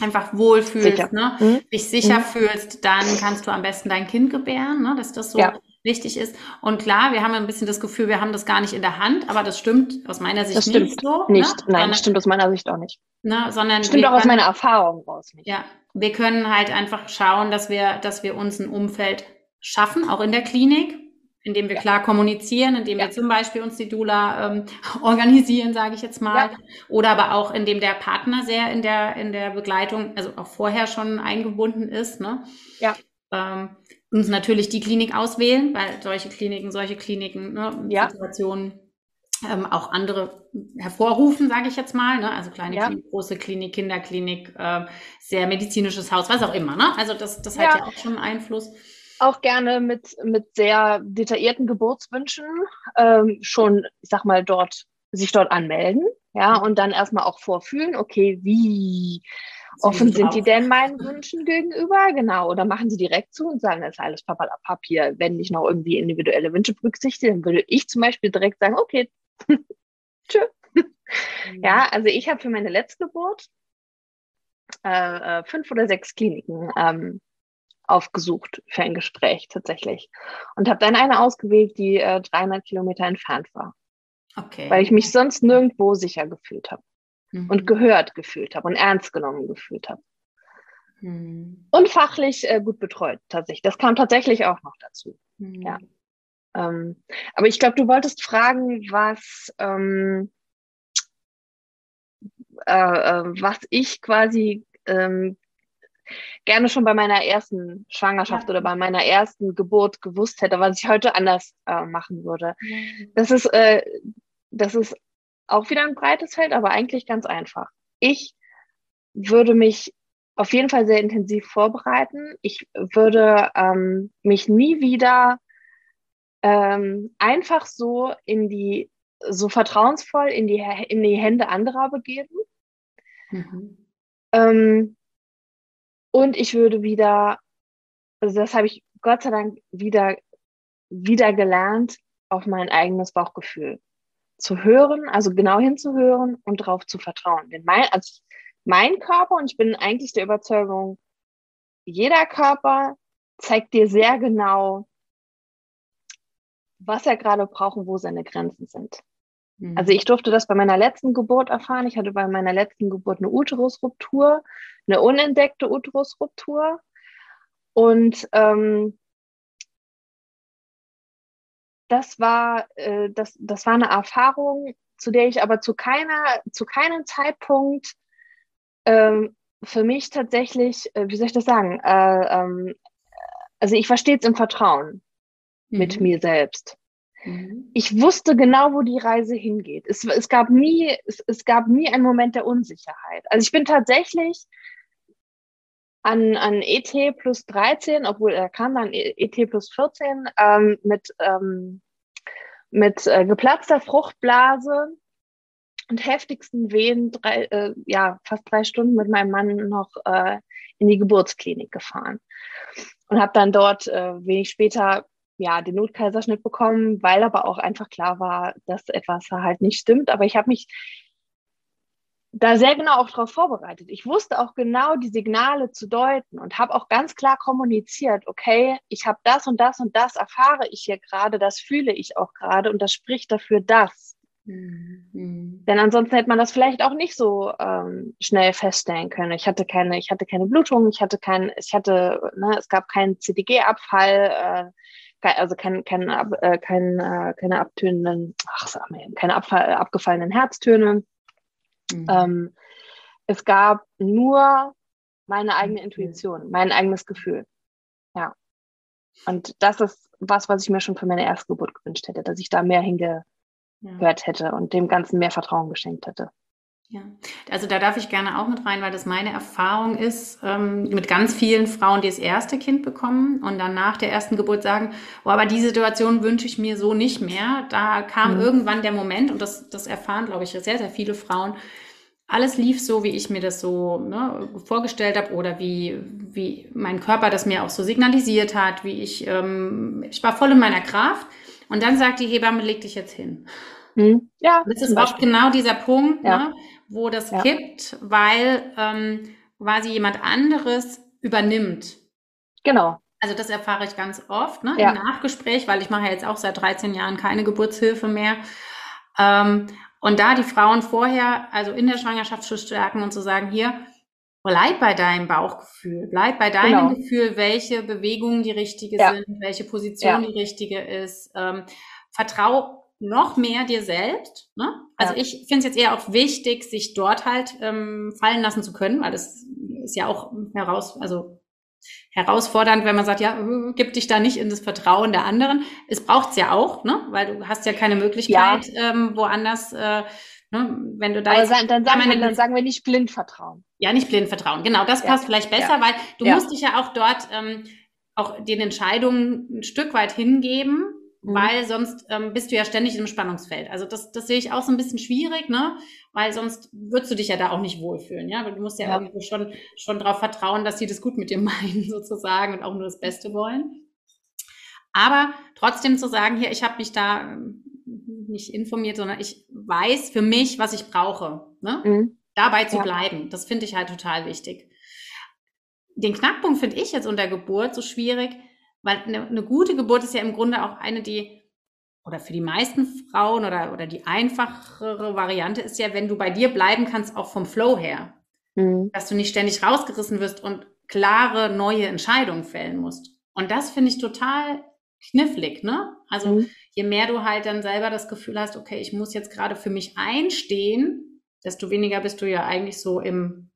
einfach wohlfühlst, Sicher. ne? Mhm. dich sicher Mhm. fühlst, dann kannst du am besten dein Kind gebären, ne? dass das so Ja. wichtig ist. Und klar, wir haben ein bisschen das Gefühl, wir haben das gar nicht in der Hand, aber das stimmt aus meiner Sicht Das nicht stimmt so. Nicht, ne? nein, sondern, stimmt aus meiner Sicht auch nicht. ne? sondern Stimmt auch aus meiner Erfahrung raus nicht. ja, wir können halt einfach schauen, dass wir, dass wir uns ein Umfeld schaffen, auch in der Klinik, indem wir Ja. klar kommunizieren, indem Ja. wir zum Beispiel uns die Dula ähm, <laughs> organisieren, sage ich jetzt mal, Ja. oder aber auch indem der Partner sehr in der in der Begleitung, also auch vorher schon eingebunden ist, ne? Ja. Ähm, uns natürlich die Klinik auswählen, weil solche Kliniken, solche Kliniken, ne, Ja. Situationen ähm, auch andere hervorrufen, sage ich jetzt mal. Ne? Also kleine Ja. Klinik, große Klinik, Kinderklinik, ähm, sehr medizinisches Haus, was auch immer. Ne? Also das, das hat Ja. ja auch schon einen Einfluss. Auch gerne mit, mit sehr detaillierten Geburtswünschen ähm, schon, ich sag mal, dort, sich dort anmelden. Ja, und dann erstmal auch vorfühlen, okay, wie offen sind die denn meinen Wünschen gegenüber? Genau. Oder machen sie direkt zu und sagen, das ist alles Papalapap hier, wenn ich noch irgendwie individuelle Wünsche berücksichtige, dann würde ich zum Beispiel direkt sagen, okay, tschö. Ja, also ich habe für meine letzte Geburt äh, äh, fünf oder sechs Kliniken ähm, aufgesucht für ein Gespräch tatsächlich. Und habe dann eine ausgewählt, die äh, 300 Kilometer entfernt war, Okay. weil ich mich sonst nirgendwo sicher gefühlt habe Mhm. und gehört gefühlt habe und ernst genommen gefühlt habe. Mhm. Und fachlich äh, gut betreut tatsächlich. Das kam tatsächlich auch noch dazu. Mhm. Ja. Ähm, aber ich glaube, du wolltest fragen, was, ähm, äh, äh, was ich quasi ähm, gerne schon bei meiner ersten Schwangerschaft Ja. oder bei meiner ersten Geburt gewusst hätte, was ich heute anders äh, machen würde. Das ist, äh, das ist auch wieder ein breites Feld, aber eigentlich ganz einfach. Ich würde mich auf jeden Fall sehr intensiv vorbereiten. Ich würde ähm, mich nie wieder ähm, einfach so in die, so vertrauensvoll in die, in die Hände anderer begeben. Mhm. Ähm, und ich würde wieder, also das habe ich Gott sei Dank wieder, wieder gelernt, auf mein eigenes Bauchgefühl zu hören, also genau hinzuhören und darauf zu vertrauen. Denn mein, also mein Körper, und ich bin eigentlich der Überzeugung, jeder Körper zeigt dir sehr genau, was er gerade braucht und wo seine Grenzen sind. Mhm. Also ich durfte das bei meiner letzten Geburt erfahren. Ich hatte bei meiner letzten Geburt eine Uterusruptur, eine unentdeckte Uterusruptur. Und ähm, das war, äh, das, das war eine Erfahrung, zu der ich aber zu keiner, zu keinem Zeitpunkt ähm, für mich tatsächlich, äh, wie soll ich das sagen, äh, ähm, also ich war stets im Vertrauen mhm. mit mir selbst. Mhm. Ich wusste genau, wo die Reise hingeht. Es, es, gab nie, es, es gab nie einen Moment der Unsicherheit. Also ich bin tatsächlich an, an ET plus 13, obwohl er kam dann ET plus 14, ähm, mit, ähm, mit äh, geplatzter Fruchtblase und heftigsten Wehen, drei, äh, ja, fast drei Stunden mit meinem Mann noch äh, in die Geburtsklinik gefahren. Und habe dann dort äh, wenig später ja, den Notkaiserschnitt bekommen, weil aber auch einfach klar war, dass etwas halt nicht stimmt. Aber ich habe mich da sehr genau auch darauf vorbereitet. Ich wusste auch genau die Signale zu deuten und habe auch ganz klar kommuniziert, okay, ich habe das und das und das erfahre ich hier gerade, das fühle ich auch gerade und das spricht dafür das. Mhm. Denn ansonsten hätte man das vielleicht auch nicht so ähm, schnell feststellen können. Ich hatte keine, ich hatte keine Blutung, ich hatte kein, ich hatte, ne, es gab keinen CTG-Abfall, äh, also kein, kein, äh, kein, äh, keine abtönenden, ach sag mal, keine Abfall, abgefallenen Herztöne. Mhm. Ähm, es gab nur meine eigene Intuition, mein eigenes Gefühl. Ja. Und das ist was, was ich mir schon für meine Erstgeburt gewünscht hätte, dass ich da mehr hingehört ja. hätte und dem Ganzen mehr Vertrauen geschenkt hätte. Ja, also da darf ich gerne auch mit rein, weil das meine Erfahrung ist ähm, mit ganz vielen Frauen, die das erste Kind bekommen und dann nach der ersten Geburt sagen, oh, aber die Situation wünsche ich mir so nicht mehr. Da kam mhm. irgendwann der Moment und das, das erfahren, glaube ich, sehr, sehr viele Frauen. Alles lief so, wie ich mir das so ne, vorgestellt habe oder wie, wie mein Körper das mir auch so signalisiert hat, wie ich, ähm, ich war voll in meiner Kraft. Und dann sagt die Hebamme, leg dich jetzt hin. Mhm. Ja. das ist oft genau dieser Punkt, ja. ne, wo das ja. kippt, weil ähm, quasi jemand anderes übernimmt. Genau. Also das erfahre ich ganz oft ne, ja. im Nachgespräch, weil ich mache ja jetzt auch seit 13 Jahren keine Geburtshilfe mehr. Ähm, und da die Frauen vorher, also in der Schwangerschaft zu stärken und zu sagen, hier, bleib bei deinem Bauchgefühl, bleib bei deinem genau. Gefühl, welche Bewegung die richtige ja. sind, welche Position ja. die richtige ist. Ähm, vertrau noch mehr dir selbst. Ne? Also ja. ich finde es jetzt eher auch wichtig, sich dort halt ähm, fallen lassen zu können, weil das ist ja auch heraus, also herausfordernd, wenn man sagt, ja, äh, gib dich da nicht in das Vertrauen der anderen. Es braucht's ja auch, ne? Weil du hast ja keine Möglichkeit, ja. Ähm, woanders, äh, ne? wenn du da Aber jetzt, dann, sagen meine, wir, dann sagen wir nicht blind vertrauen. Ja, nicht blind vertrauen. Genau, das ja. passt vielleicht besser, ja. weil du musst dich ja auch dort ähm, auch den Entscheidungen ein Stück weit hingeben Mhm. weil sonst ähm, bist du ja ständig im Spannungsfeld. Also das, das sehe ich auch so ein bisschen schwierig, ne? Weil sonst würdest du dich ja da auch nicht wohlfühlen, ja? Weil du musst ja, ja. irgendwo schon, schon darauf vertrauen, dass sie das gut mit dir <laughs> meinen, sozusagen, und auch nur das Beste wollen. Aber trotzdem zu sagen, hier, ich habe mich da ähm, nicht informiert, sondern ich weiß für mich, was ich brauche. Ne? Mhm. Dabei zu ja. bleiben, das finde ich halt total wichtig. Den Knackpunkt finde ich jetzt unter Geburt so schwierig, weil eine, eine gute Geburt ist ja im Grunde auch eine, die, oder für die meisten Frauen oder, oder die einfachere Variante ist ja, wenn du bei dir bleiben kannst, auch vom Flow her. Mhm. Dass du nicht ständig rausgerissen wirst und klare neue Entscheidungen fällen musst. Und das finde ich total knifflig, ne? Also mhm. je mehr du halt dann selber das Gefühl hast, okay, ich muss jetzt gerade für mich einstehen, desto weniger bist du ja eigentlich so im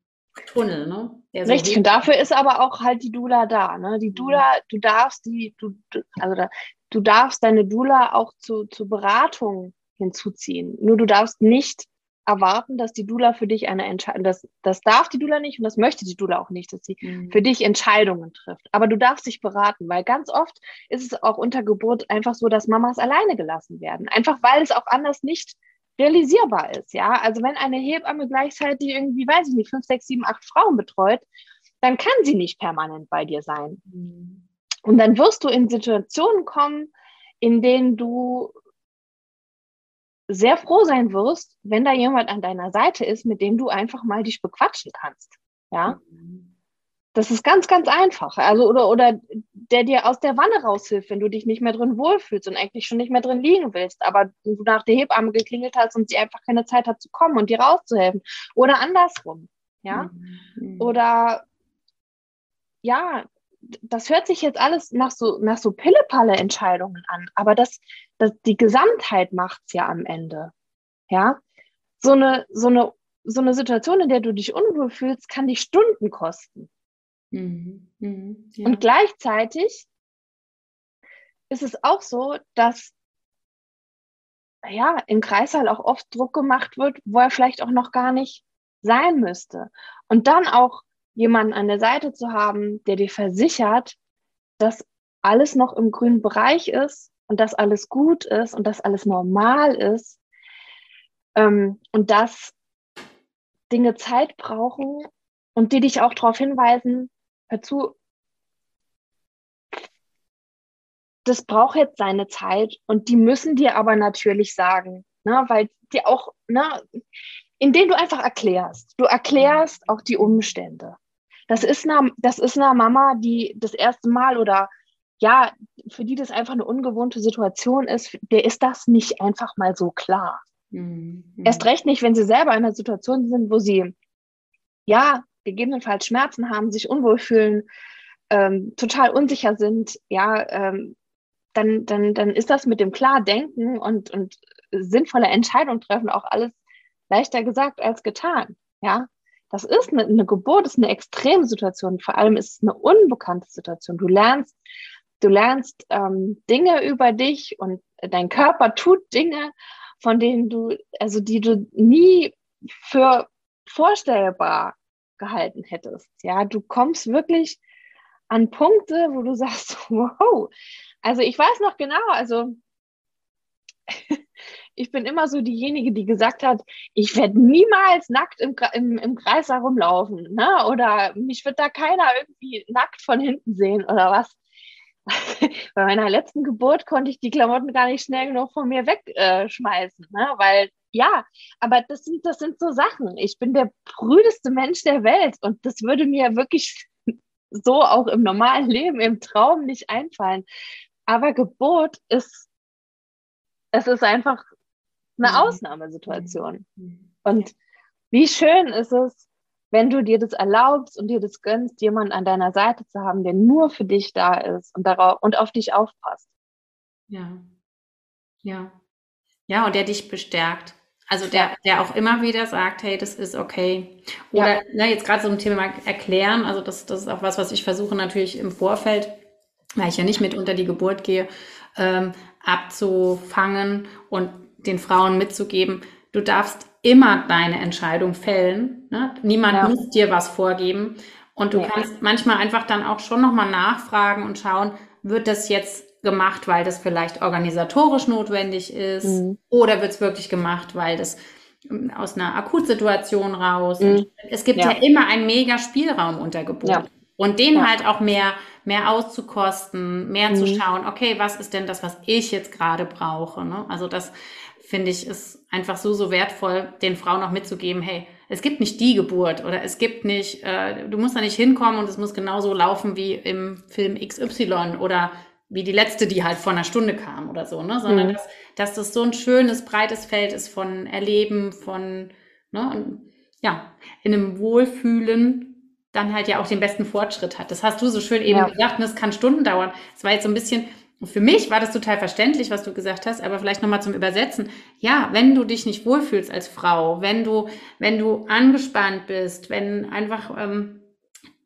Tunnel, ne? So Richtig, und dafür ist aber auch halt die Dula da. Ne? Die Dula, du darfst die, du, also da, du darfst deine Dula auch zu, zu Beratung hinzuziehen. Nur du darfst nicht erwarten, dass die Dula für dich eine Entscheidung, das, das darf die Dula nicht und das möchte die Dula auch nicht, dass sie mhm. für dich Entscheidungen trifft. Aber du darfst dich beraten, weil ganz oft ist es auch unter Geburt einfach so, dass Mamas alleine gelassen werden. Einfach weil es auch anders nicht realisierbar ist. Ja, also wenn eine Hebamme gleichzeitig irgendwie, weiß ich nicht, fünf, sechs, sieben, acht Frauen betreut, dann kann sie nicht permanent bei dir sein. Mhm. Und dann wirst du in Situationen kommen, in denen du sehr froh sein wirst, wenn da jemand an deiner Seite ist, mit dem du einfach mal dich bequatschen kannst. Ja. Mhm. Das ist ganz, ganz einfach. Also, oder, oder der dir aus der Wanne raushilft, wenn du dich nicht mehr drin wohlfühlst und eigentlich schon nicht mehr drin liegen willst, aber du nach der Hebamme geklingelt hast und sie einfach keine Zeit hat zu kommen und dir rauszuhelfen. Oder andersrum. Ja. Mhm. Oder ja, das hört sich jetzt alles nach so, nach so Pille-Palle-Entscheidungen an, aber das, das, die Gesamtheit macht's ja am Ende. Ja, so eine, so eine, so eine Situation, in der du dich unwohl fühlst, kann dich Stunden kosten. Mhm. Mhm. Ja. Und gleichzeitig ist es auch so, dass ja, im Kreißsaal auch oft Druck gemacht wird, wo er vielleicht auch noch gar nicht sein müsste. Und dann auch jemanden an der Seite zu haben, der dir versichert, dass alles noch im grünen Bereich ist und dass alles gut ist und dass alles normal ist ähm, und dass Dinge Zeit brauchen und die dich auch darauf hinweisen, hör zu, das braucht jetzt seine Zeit und die müssen dir aber natürlich sagen, ne, weil die auch, ne, indem du einfach erklärst. Du erklärst auch die Umstände. Das ist eine, das ist eine Mama, die das erste Mal oder ja, für die das einfach eine ungewohnte Situation ist, der ist das nicht einfach mal so klar. Mhm. Erst recht nicht, wenn sie selber in einer Situation sind, wo sie ja gegebenenfalls Schmerzen haben, sich unwohl fühlen, ähm, total unsicher sind, ja, ähm, dann, dann, dann ist das mit dem Klardenken und, und sinnvolle Entscheidung treffen auch alles leichter gesagt als getan. Ja, das ist eine, eine Geburt, ist eine extreme Situation. Vor allem ist es eine unbekannte Situation. Du lernst, du lernst ähm, Dinge über dich und dein Körper tut Dinge, von denen du, also die du nie für vorstellbar gehalten hättest. Ja, du kommst wirklich an Punkte, wo du sagst, <laughs> wow, also ich weiß noch genau, also <laughs> ich bin immer so diejenige, die gesagt hat, ich werde niemals nackt im, im, im Kreis herumlaufen, ne? Oder mich wird da keiner irgendwie nackt von hinten sehen oder was. <laughs> Bei meiner letzten Geburt konnte ich die Klamotten gar nicht schnell genug von mir wegschmeißen, ne? Weil ja, aber das sind, das sind so Sachen. Ich bin der prüdeste Mensch der Welt und das würde mir wirklich <laughs> so auch im normalen Leben, im Traum nicht einfallen. Aber Geburt ist, es ist einfach eine mhm. Ausnahmesituation. Mhm. Und wie schön ist es, wenn du dir das erlaubst und dir das gönnst, jemanden an deiner Seite zu haben, der nur für dich da ist und darauf und auf dich aufpasst. Ja. Ja. Ja, und der dich bestärkt. Also der, der auch immer wieder sagt, hey, das ist okay. Oder ja. na, jetzt gerade so ein Thema erklären, also das, das ist auch was, was ich versuche natürlich im Vorfeld weil ich ja nicht mit unter die Geburt gehe, ähm, abzufangen und den Frauen mitzugeben, du darfst immer deine Entscheidung fällen. Ne? Niemand ja. muss dir was vorgeben. Und du ja. kannst manchmal einfach dann auch schon nochmal nachfragen und schauen, wird das jetzt gemacht, weil das vielleicht organisatorisch notwendig ist? Mhm. Oder wird es wirklich gemacht, weil das ähm, aus einer Akutsituation raus? Mhm. Es gibt ja. ja. immer einen mega Spielraum unter Geburt. Und den halt auch mehr mehr auszukosten, mehr mhm. zu schauen, okay, was ist denn das, was ich jetzt gerade brauche? Ne? Also das finde ich ist einfach so, so wertvoll, den Frauen auch mitzugeben, hey, es gibt nicht die Geburt oder es gibt nicht, äh, du musst da nicht hinkommen und es muss genauso laufen wie im Film XY oder wie die letzte, die halt vor einer Stunde kam oder so, ne? Sondern mhm. dass, dass das so ein schönes, breites Feld ist von Erleben, von, ne, und ja, in einem Wohlfühlen dann halt ja auch den besten Fortschritt hat. Das hast du so schön eben ja. gesagt, und das kann Stunden dauern. Es war jetzt so ein bisschen, für mich war das total verständlich, was du gesagt hast, aber vielleicht nochmal zum Übersetzen. Ja, wenn du dich nicht wohlfühlst als Frau, wenn du, wenn du angespannt bist, wenn einfach, ähm,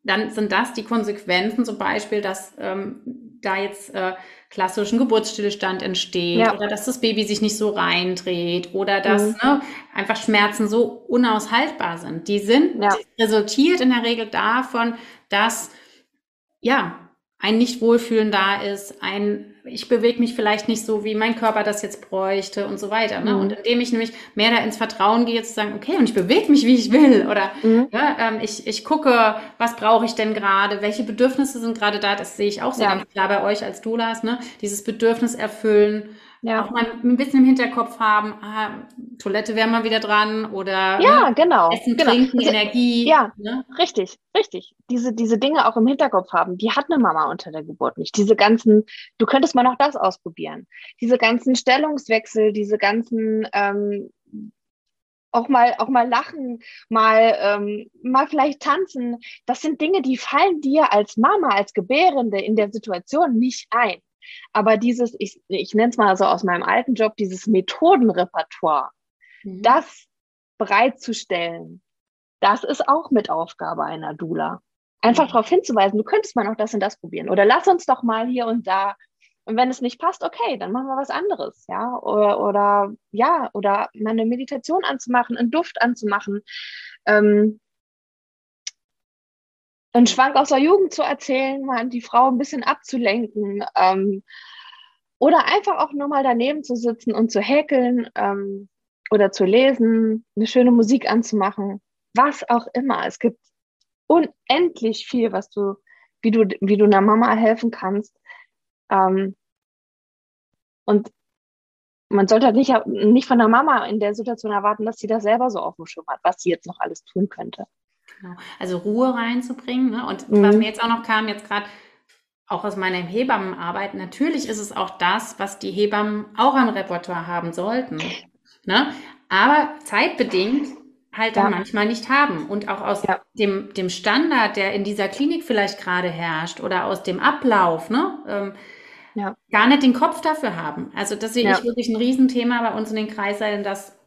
dann sind das die Konsequenzen, zum Beispiel, dass ähm, da jetzt äh, klassischen Geburtsstillstand entsteht ja. oder dass das Baby sich nicht so reindreht oder dass mhm. ne, einfach Schmerzen so unaushaltbar sind. Die sind ja. resultiert in der Regel davon, dass ja ein Nichtwohlfühlen da ist, ein ich bewege mich vielleicht nicht so, wie mein Körper das jetzt bräuchte und so weiter. Ne? Mhm. Und indem ich nämlich mehr da ins Vertrauen gehe, zu sagen, okay, und ich bewege mich, wie ich will. Oder mhm. ja, ähm, ich, ich gucke, was brauche ich denn gerade, welche Bedürfnisse sind gerade da, das sehe ich auch so ja. ganz klar bei euch als Doulas, ne? Dieses Bedürfnis erfüllen ja. auch mal ein bisschen im Hinterkopf haben, ah, Toilette wäre mal wieder dran oder ja, ne, genau, Essen, genau. Trinken, also, Energie. Ja, ne? richtig, richtig. Diese, diese Dinge auch im Hinterkopf haben, die hat eine Mama unter der Geburt nicht. Diese ganzen, du könntest mal noch das ausprobieren. Diese ganzen Stellungswechsel, diese ganzen ähm, auch mal, auch mal lachen, mal, ähm, mal vielleicht tanzen. Das sind Dinge, die fallen dir als Mama, als Gebärende in der Situation nicht ein. Aber dieses, ich, ich nenne es mal so aus meinem alten Job, dieses Methodenrepertoire, mhm. das bereitzustellen, das ist auch mit Aufgabe einer Dula. Einfach mhm. darauf hinzuweisen, du könntest mal noch das und das probieren. Oder lass uns doch mal hier und da. Und wenn es nicht passt, okay, dann machen wir was anderes, ja. Oder, oder ja, oder mal eine Meditation anzumachen, einen Duft anzumachen. Ähm, einen Schwank aus der Jugend zu erzählen, mal die Frau ein bisschen abzulenken. Ähm, oder einfach auch nur mal daneben zu sitzen und zu häkeln ähm, oder zu lesen, eine schöne Musik anzumachen, was auch immer. Es gibt unendlich viel, was du, wie du, wie du einer Mama helfen kannst. Ähm, und man sollte nicht, nicht von der Mama in der Situation erwarten, dass sie das selber so auf dem Schirm hat, was sie jetzt noch alles tun könnte. Genau. Also Ruhe reinzubringen. Ne? Und mhm. was mir jetzt auch noch kam, jetzt gerade auch aus meiner Hebammenarbeit, natürlich ist es auch das, was die Hebammen auch am Repertoire haben sollten. Ne? Aber zeitbedingt halt dann ja. manchmal nicht haben. Und auch aus ja. dem, dem Standard, der in dieser Klinik vielleicht gerade herrscht oder aus dem Ablauf, ne? Ähm, ja. gar nicht den Kopf dafür haben. Also das sehe ich wirklich ein Riesenthema bei uns in den Kreissälen, dass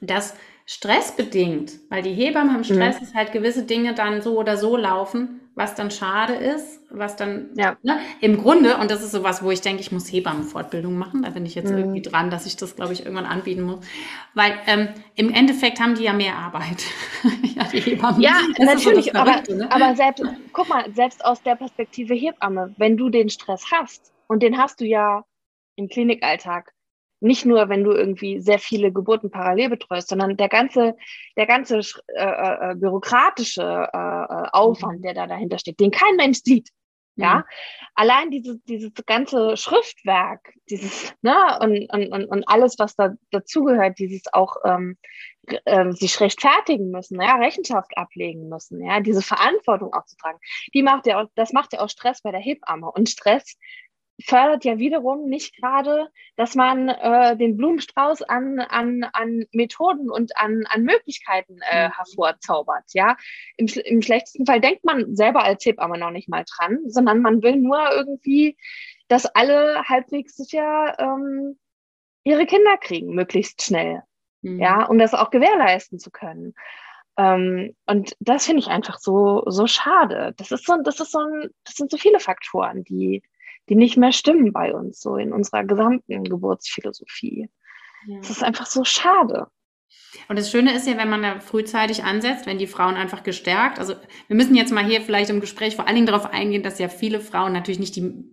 das stressbedingt, weil die Hebammen haben Stress, mhm. ist halt gewisse Dinge dann so oder so laufen, was dann schade ist, was dann ja. ne, im Grunde, und das ist sowas, wo ich denke, ich muss Hebammenfortbildung machen, da bin ich jetzt mhm. irgendwie dran, dass ich das, glaube ich, irgendwann anbieten muss, weil ähm, im Endeffekt haben die ja mehr Arbeit. <laughs> ja, die Hebammen. Ja, natürlich, so aber, ne? aber selbst, guck mal, selbst aus der Perspektive Hebamme, wenn du den Stress hast, und den hast du ja im Klinikalltag, nicht nur, wenn du irgendwie sehr viele Geburten parallel betreust, sondern der ganze, der ganze äh, äh, bürokratische äh, äh, Aufwand, mhm. der da dahinter steht, den kein Mensch sieht. Mhm. Ja, allein dieses, dieses ganze Schriftwerk, dieses, ne, und, und, und alles, was da dazugehört, dieses auch ähm, äh, sich rechtfertigen müssen, ja, Rechenschaft ablegen müssen, ja, diese Verantwortung auch zu tragen, die macht ja auch, das macht ja auch Stress bei der Hebamme. Und Stress fördert ja wiederum nicht gerade, dass man äh, den Blumenstrauß an, an, an Methoden und an, an Möglichkeiten äh, mhm. hervorzaubert. Ja? Im, Im schlechtesten Fall denkt man selber als Hebamme noch nicht mal dran, sondern man will nur irgendwie, dass alle halbwegs sicher ähm, ihre Kinder kriegen, möglichst schnell. Mhm. Ja, um das auch gewährleisten zu können. Ähm, und das finde ich einfach so, so schade. Das ist so, das ist so ein, das sind so viele Faktoren, die, die nicht mehr stimmen bei uns, so in unserer gesamten Geburtsphilosophie. Ja. Das ist einfach so schade. Und das Schöne ist ja, wenn man da frühzeitig ansetzt, wenn die Frauen einfach gestärkt, also wir müssen jetzt mal hier vielleicht im Gespräch vor allen Dingen darauf eingehen, dass ja viele Frauen natürlich nicht die,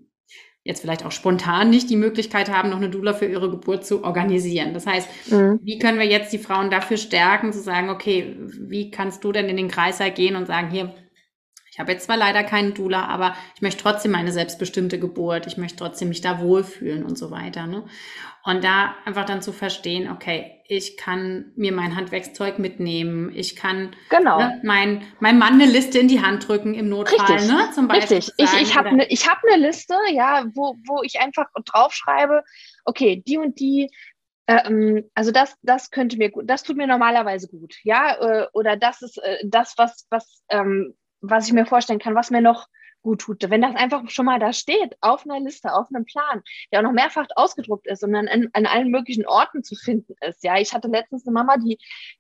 jetzt vielleicht auch spontan nicht die Möglichkeit haben, noch eine Dula für ihre Geburt zu organisieren. Das heißt, mhm. wie können wir jetzt die Frauen dafür stärken, zu sagen, okay, wie kannst du denn in den Kreißsaal gehen und sagen, hier, ich habe jetzt zwar leider keinen Dula, aber ich möchte trotzdem eine selbstbestimmte Geburt, ich möchte trotzdem mich da wohlfühlen und so weiter. Ne? Und da einfach dann zu verstehen, okay, ich kann mir mein Handwerkszeug mitnehmen, ich kann genau. ne, mein, mein Mann eine Liste in die Hand drücken im Notfall, Richtig. ne? Zum Beispiel. Richtig. ich, ich habe eine hab ne Liste, ja, wo, wo ich einfach draufschreibe, okay, die und die ähm, also das, das könnte mir gut, das tut mir normalerweise gut, ja, äh, oder das ist äh, das, was, was ähm, was ich mir vorstellen kann, was mir noch gut tut. Wenn das einfach schon mal da steht, auf einer Liste, auf einem Plan, der auch noch mehrfach ausgedruckt ist und dann an, an allen möglichen Orten zu finden ist. Ja, ich hatte letztens eine Mama, die,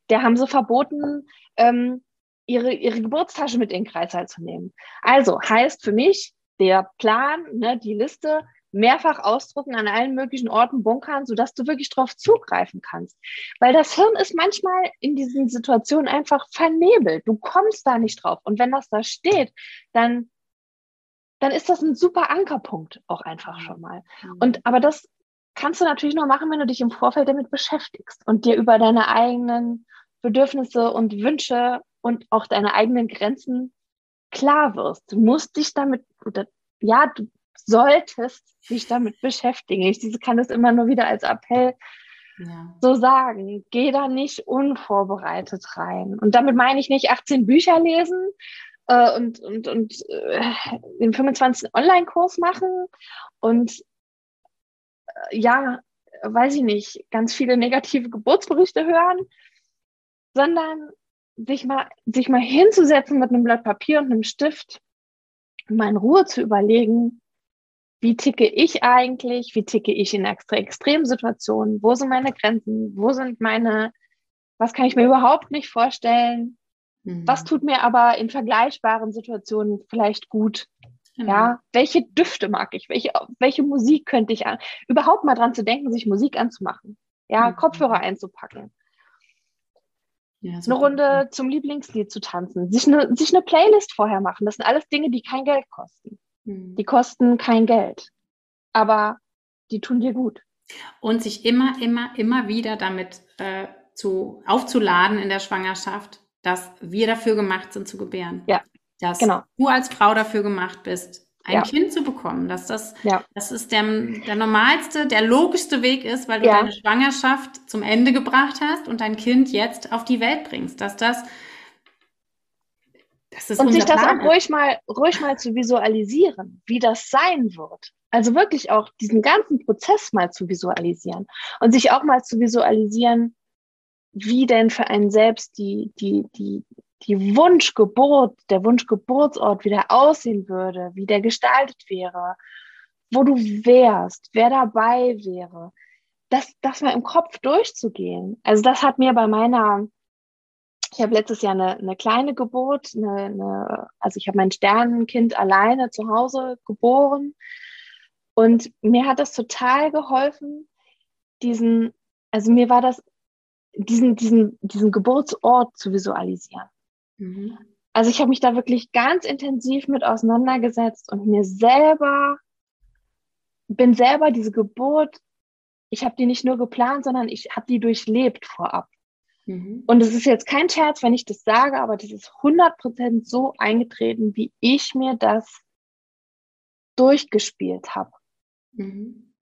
der haben sie verboten, ähm, ihre, ihre Geburtstasche mit in den Kreißsaal zu nehmen. Also heißt für mich, der Plan, ne, die Liste, mehrfach ausdrucken, an allen möglichen Orten bunkern, sodass du wirklich drauf zugreifen kannst. Weil das Hirn ist manchmal in diesen Situationen einfach vernebelt. Du kommst da nicht drauf. Und wenn das da steht, dann, dann ist das ein super Ankerpunkt auch einfach schon mal. Mhm. Und, aber das kannst du natürlich nur machen, wenn du dich im Vorfeld damit beschäftigst und dir über deine eigenen Bedürfnisse und Wünsche und auch deine eigenen Grenzen klar wirst. Du musst dich damit, ja, du solltest dich damit beschäftigen. Ich kann das immer nur wieder als Appell ja. so sagen. Geh da nicht unvorbereitet rein. Und damit meine ich nicht 18 Bücher lesen äh, und, und, und äh, den 25. Online-Kurs machen und äh, ja, weiß ich nicht, ganz viele negative Geburtsberichte hören. sondern sich mal, sich mal hinzusetzen mit einem Blatt Papier und einem Stift, mal in Ruhe zu überlegen, wie ticke ich eigentlich, wie ticke ich in extra extremen Situationen, wo sind meine Grenzen, wo sind meine, was kann ich mir überhaupt nicht vorstellen, mhm. was tut mir aber in vergleichbaren Situationen vielleicht gut. Mhm. Ja, welche Düfte mag ich? Welche, welche Musik könnte ich an? Überhaupt mal dran zu denken, sich Musik anzumachen. Ja, mhm. Kopfhörer einzupacken. Ja, eine Runde zum Lieblingslied zu tanzen, sich eine, sich eine Playlist vorher machen. Das sind alles Dinge, die kein Geld kosten. Mhm. Die kosten kein Geld, aber die tun dir gut. Und sich immer, immer, immer wieder damit äh, zu, aufzuladen in der Schwangerschaft, dass wir dafür gemacht sind zu gebären. Ja. Dass genau. du als Frau dafür gemacht bist, ein ja. Kind zu bekommen, dass das, ja. das ist der, der normalste, der logischste Weg ist, weil du ja. deine Schwangerschaft zum Ende gebracht hast und dein Kind jetzt auf die Welt bringst, dass das und sich das Plan auch ruhig mal, ruhig mal zu visualisieren, wie das sein wird. Also wirklich auch diesen ganzen Prozess mal zu visualisieren und sich auch mal zu visualisieren, wie denn für einen selbst die, die, die, die Wunschgeburt, der Wunschgeburtsort wieder aussehen würde, wie der gestaltet wäre, wo du wärst, wer dabei wäre, das, das mal im Kopf durchzugehen. Also das hat mir bei meiner, ich habe letztes Jahr eine, eine kleine Geburt, eine, eine, also ich habe mein Sternenkind alleine zu Hause geboren und mir hat das total geholfen, diesen, also mir war das, diesen, diesen, diesen Geburtsort zu visualisieren. Mhm. Also ich habe mich da wirklich ganz intensiv mit auseinandergesetzt und mir selber, bin selber diese Geburt, ich habe die nicht nur geplant, sondern ich habe die durchlebt vorab. Mhm. Und es ist jetzt kein Scherz, wenn ich das sage, aber das ist 100% so eingetreten, wie ich mir das durchgespielt habe. Mhm.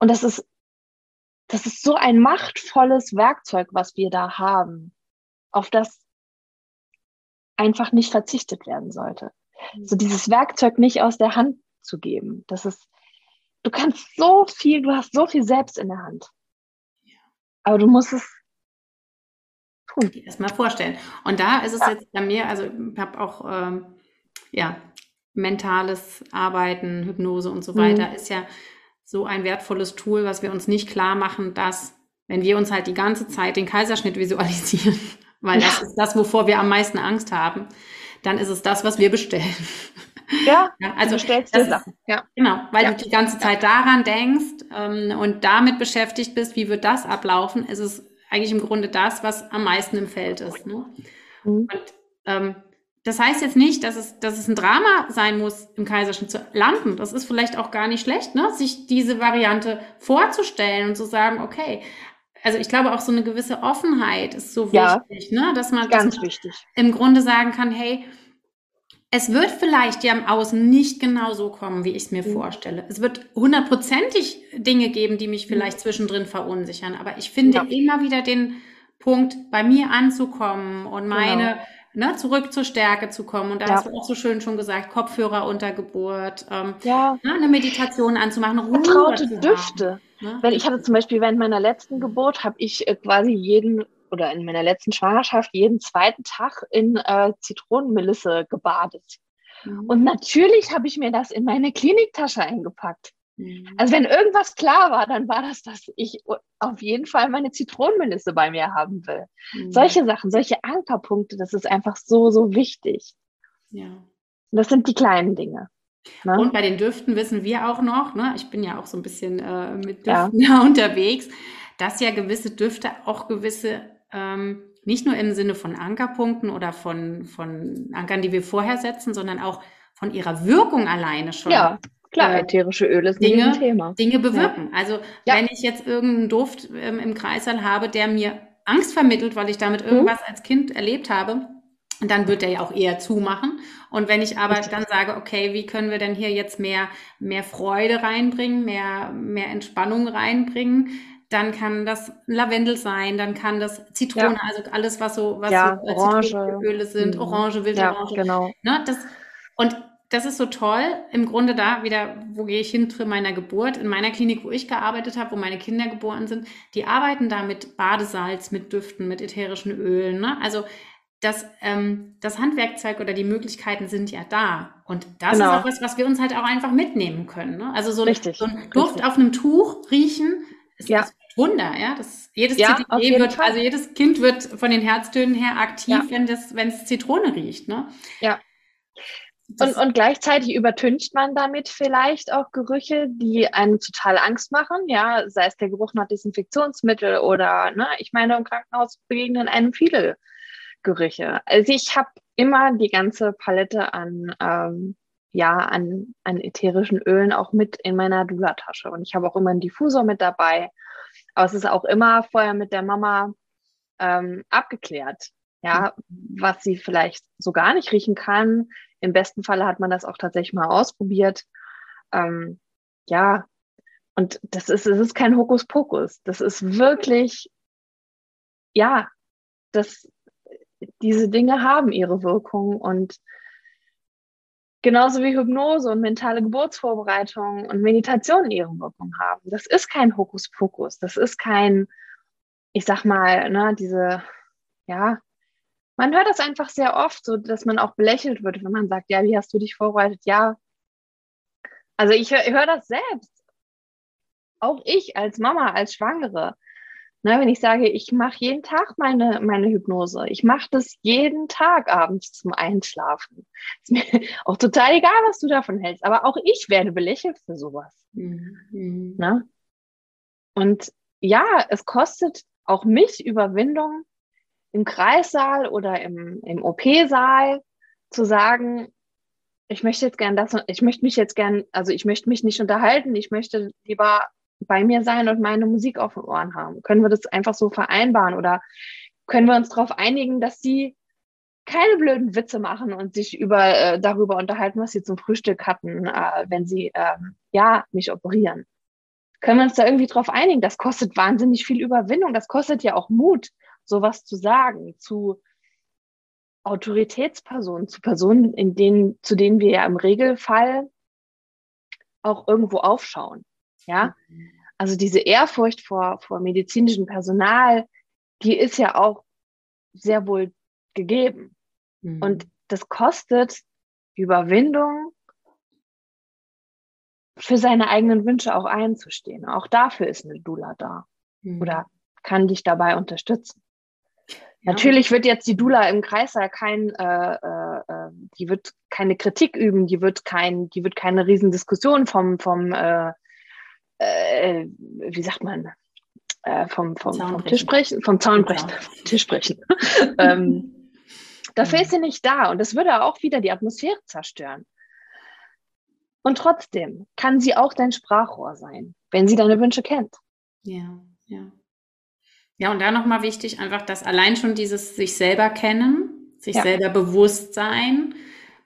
Und das ist, das ist so ein machtvolles Werkzeug, was wir da haben, auf das einfach nicht verzichtet werden sollte. Mhm. So dieses Werkzeug nicht aus der Hand zu geben. Das ist, du kannst so viel, du hast so viel selbst in der Hand. Aber du musst es tun. Erstmal vorstellen. Und da ist es ja. jetzt bei mir, also ich habe auch ähm, ja, mentales Arbeiten, Hypnose und so weiter, mhm. ist ja so ein wertvolles Tool, was wir uns nicht klar machen, dass wenn wir uns halt die ganze Zeit den Kaiserschnitt visualisieren, <laughs> weil das ist das, wovor wir am meisten Angst haben, dann ist es das, was wir bestellen. Ja, <laughs> ja also du bestellst Sachen. Ja. Genau, weil ja. du die ganze Zeit daran denkst ähm, und damit beschäftigt bist, wie wird das ablaufen, ist es eigentlich im Grunde das, was am meisten im Feld ist. Ne? Mhm. Und ähm, das heißt jetzt nicht, dass es, dass es ein Drama sein muss, im Kaiserschnitt zu landen. Das ist vielleicht auch gar nicht schlecht, ne? sich diese Variante vorzustellen und zu sagen, okay, also ich glaube auch so eine gewisse Offenheit ist so ja, wichtig, ne? dass man, ganz dass man wichtig. im Grunde sagen kann, hey, es wird vielleicht ja im Außen nicht genau so kommen, wie ich es mir mhm. vorstelle. Es wird hundertprozentig Dinge geben, die mich mhm. vielleicht zwischendrin verunsichern. Aber ich finde ja. immer wieder den Punkt, bei mir anzukommen und genau. meine genau. ne, zurück zur Stärke zu kommen. Und da ja. hast du auch so schön schon gesagt, Kopfhörer unter Geburt, ähm, ja. ne, eine Meditation anzumachen, Ruhe Vertraute Düfte. Ne? Wenn ich hatte zum Beispiel während meiner letzten Geburt, habe ich äh, quasi jeden oder in meiner letzten Schwangerschaft jeden zweiten Tag in äh, Zitronenmelisse gebadet. Mhm. Und natürlich habe ich mir das in meine Kliniktasche eingepackt. Mhm. Also wenn irgendwas klar war, dann war das, dass ich auf jeden Fall meine Zitronenmelisse bei mir haben will. Mhm. Solche Sachen, solche Ankerpunkte, das ist einfach so, so wichtig. Ja. Und das sind die kleinen Dinge. Ne? Und bei den Düften wissen wir auch noch, ne, ich bin ja auch so ein bisschen äh, mit Düften ja. <laughs> unterwegs, dass ja gewisse Düfte auch gewisse, ähm, nicht nur im Sinne von Ankerpunkten oder von, von Ankern, die wir vorher setzen, sondern auch von ihrer Wirkung alleine schon. Ja, klar, äh, ätherische Öle sind Dinge, ein Thema. Dinge bewirken. Ja. Also ja. wenn ich jetzt irgendeinen Duft ähm, im Kreißsaal habe, der mir Angst vermittelt, weil ich damit irgendwas mhm. als Kind erlebt habe, dann wird er ja auch eher zumachen. Und wenn ich aber dann sage, okay, wie können wir denn hier jetzt mehr, mehr Freude reinbringen, mehr, mehr Entspannung reinbringen, dann kann das Lavendel sein, dann kann das Zitrone, ja. also alles, was so, was ja, so Orange. Sind, mhm. Orange, wilde ja, Orange. Genau. Ne, das, und das ist so toll. Im Grunde da wieder, wo gehe ich hin zu meiner Geburt? In meiner Klinik, wo ich gearbeitet habe, wo meine Kinder geboren sind, die arbeiten da mit Badesalz, mit Düften, mit ätherischen Ölen. Ne? Also das, ähm, das Handwerkzeug oder die Möglichkeiten sind ja da. Und das genau. ist auch was, was wir uns halt auch einfach mitnehmen können. Ne? Also so, richtig, so ein Duft richtig. auf einem Tuch riechen, ist ja. Wunder, ja. Das, jedes ja, CTG wird, Fall. also jedes Kind wird von den Herztönen her aktiv, ja. wenn das, wenn es Zitrone riecht, ne? Ja. Und, und gleichzeitig übertüncht man damit vielleicht auch Gerüche, die einem total Angst machen, ja, sei es der Geruch nach Desinfektionsmittel oder, ne, ich meine, im Krankenhaus begegnen einem viele Gerüche. Also ich habe immer die ganze Palette an, ähm, ja, an, an ätherischen Ölen auch mit in meiner Dula-Tasche. Und ich habe auch immer einen Diffusor mit dabei. Aber es ist auch immer vorher mit der Mama ähm, abgeklärt, ja, was sie vielleicht so gar nicht riechen kann. Im besten Falle hat man das auch tatsächlich mal ausprobiert. Ähm, ja, und das ist, es ist kein Hokuspokus. Das ist wirklich, ja, das, diese Dinge haben ihre Wirkung und genauso wie Hypnose und mentale Geburtsvorbereitung und Meditation ihre Wirkung haben. Das ist kein Hokuspokus, das ist kein, ich sag mal, ne, diese, ja, man hört das einfach sehr oft, so dass man auch belächelt wird, wenn man sagt, ja, wie hast du dich vorbereitet? Ja, also ich höre hör das selbst. Auch ich als Mama, als Schwangere. Ne, wenn ich sage, ich mache jeden Tag meine, meine Hypnose, ich mache das jeden Tag abends zum Einschlafen. Ist mir <laughs> auch total egal, was du davon hältst, aber auch ich werde belächelt für sowas. Mhm. Ne? Und ja, es kostet auch mich Überwindung, im Kreissaal oder im, im OP-Saal zu sagen, ich möchte jetzt gern das, ich möchte mich jetzt gern, also ich möchte mich nicht unterhalten, ich möchte lieber bei mir sein und meine Musik auf den Ohren haben? Können wir das einfach so vereinbaren oder können wir uns darauf einigen, dass sie keine blöden Witze machen und sich über äh, darüber unterhalten, was sie zum Frühstück hatten, äh, wenn sie äh, ja mich operieren? Können wir uns da irgendwie drauf einigen? Das kostet wahnsinnig viel Überwindung. Das kostet ja auch Mut, sowas zu sagen zu Autoritätspersonen, zu Personen, in denen, zu denen wir ja im Regelfall auch irgendwo aufschauen. Ja, also diese Ehrfurcht vor, vor medizinischem Personal, die ist ja auch sehr wohl gegeben. Mhm. Und das kostet Überwindung, für seine eigenen Wünsche auch einzustehen. Auch dafür ist eine Dula da mhm. oder kann dich dabei unterstützen. Ja. Natürlich wird jetzt die Dula im Kreißsaal kein, äh, äh, äh, die wird keine Kritik üben, die wird kein, die wird keine Riesendiskussion vom, vom äh, äh, wie sagt man, äh, vom, vom, vom Tisch brechen, vom Zaunbrechen, ja. Tisch brechen. <laughs> ähm, dafür ist sie nicht da und das würde auch wieder die Atmosphäre zerstören. Und trotzdem kann sie auch dein Sprachrohr sein, wenn sie deine Wünsche kennt. Ja, ja. Ja, und da nochmal wichtig, einfach, dass allein schon dieses sich selber kennen, sich ja. selber bewusst sein,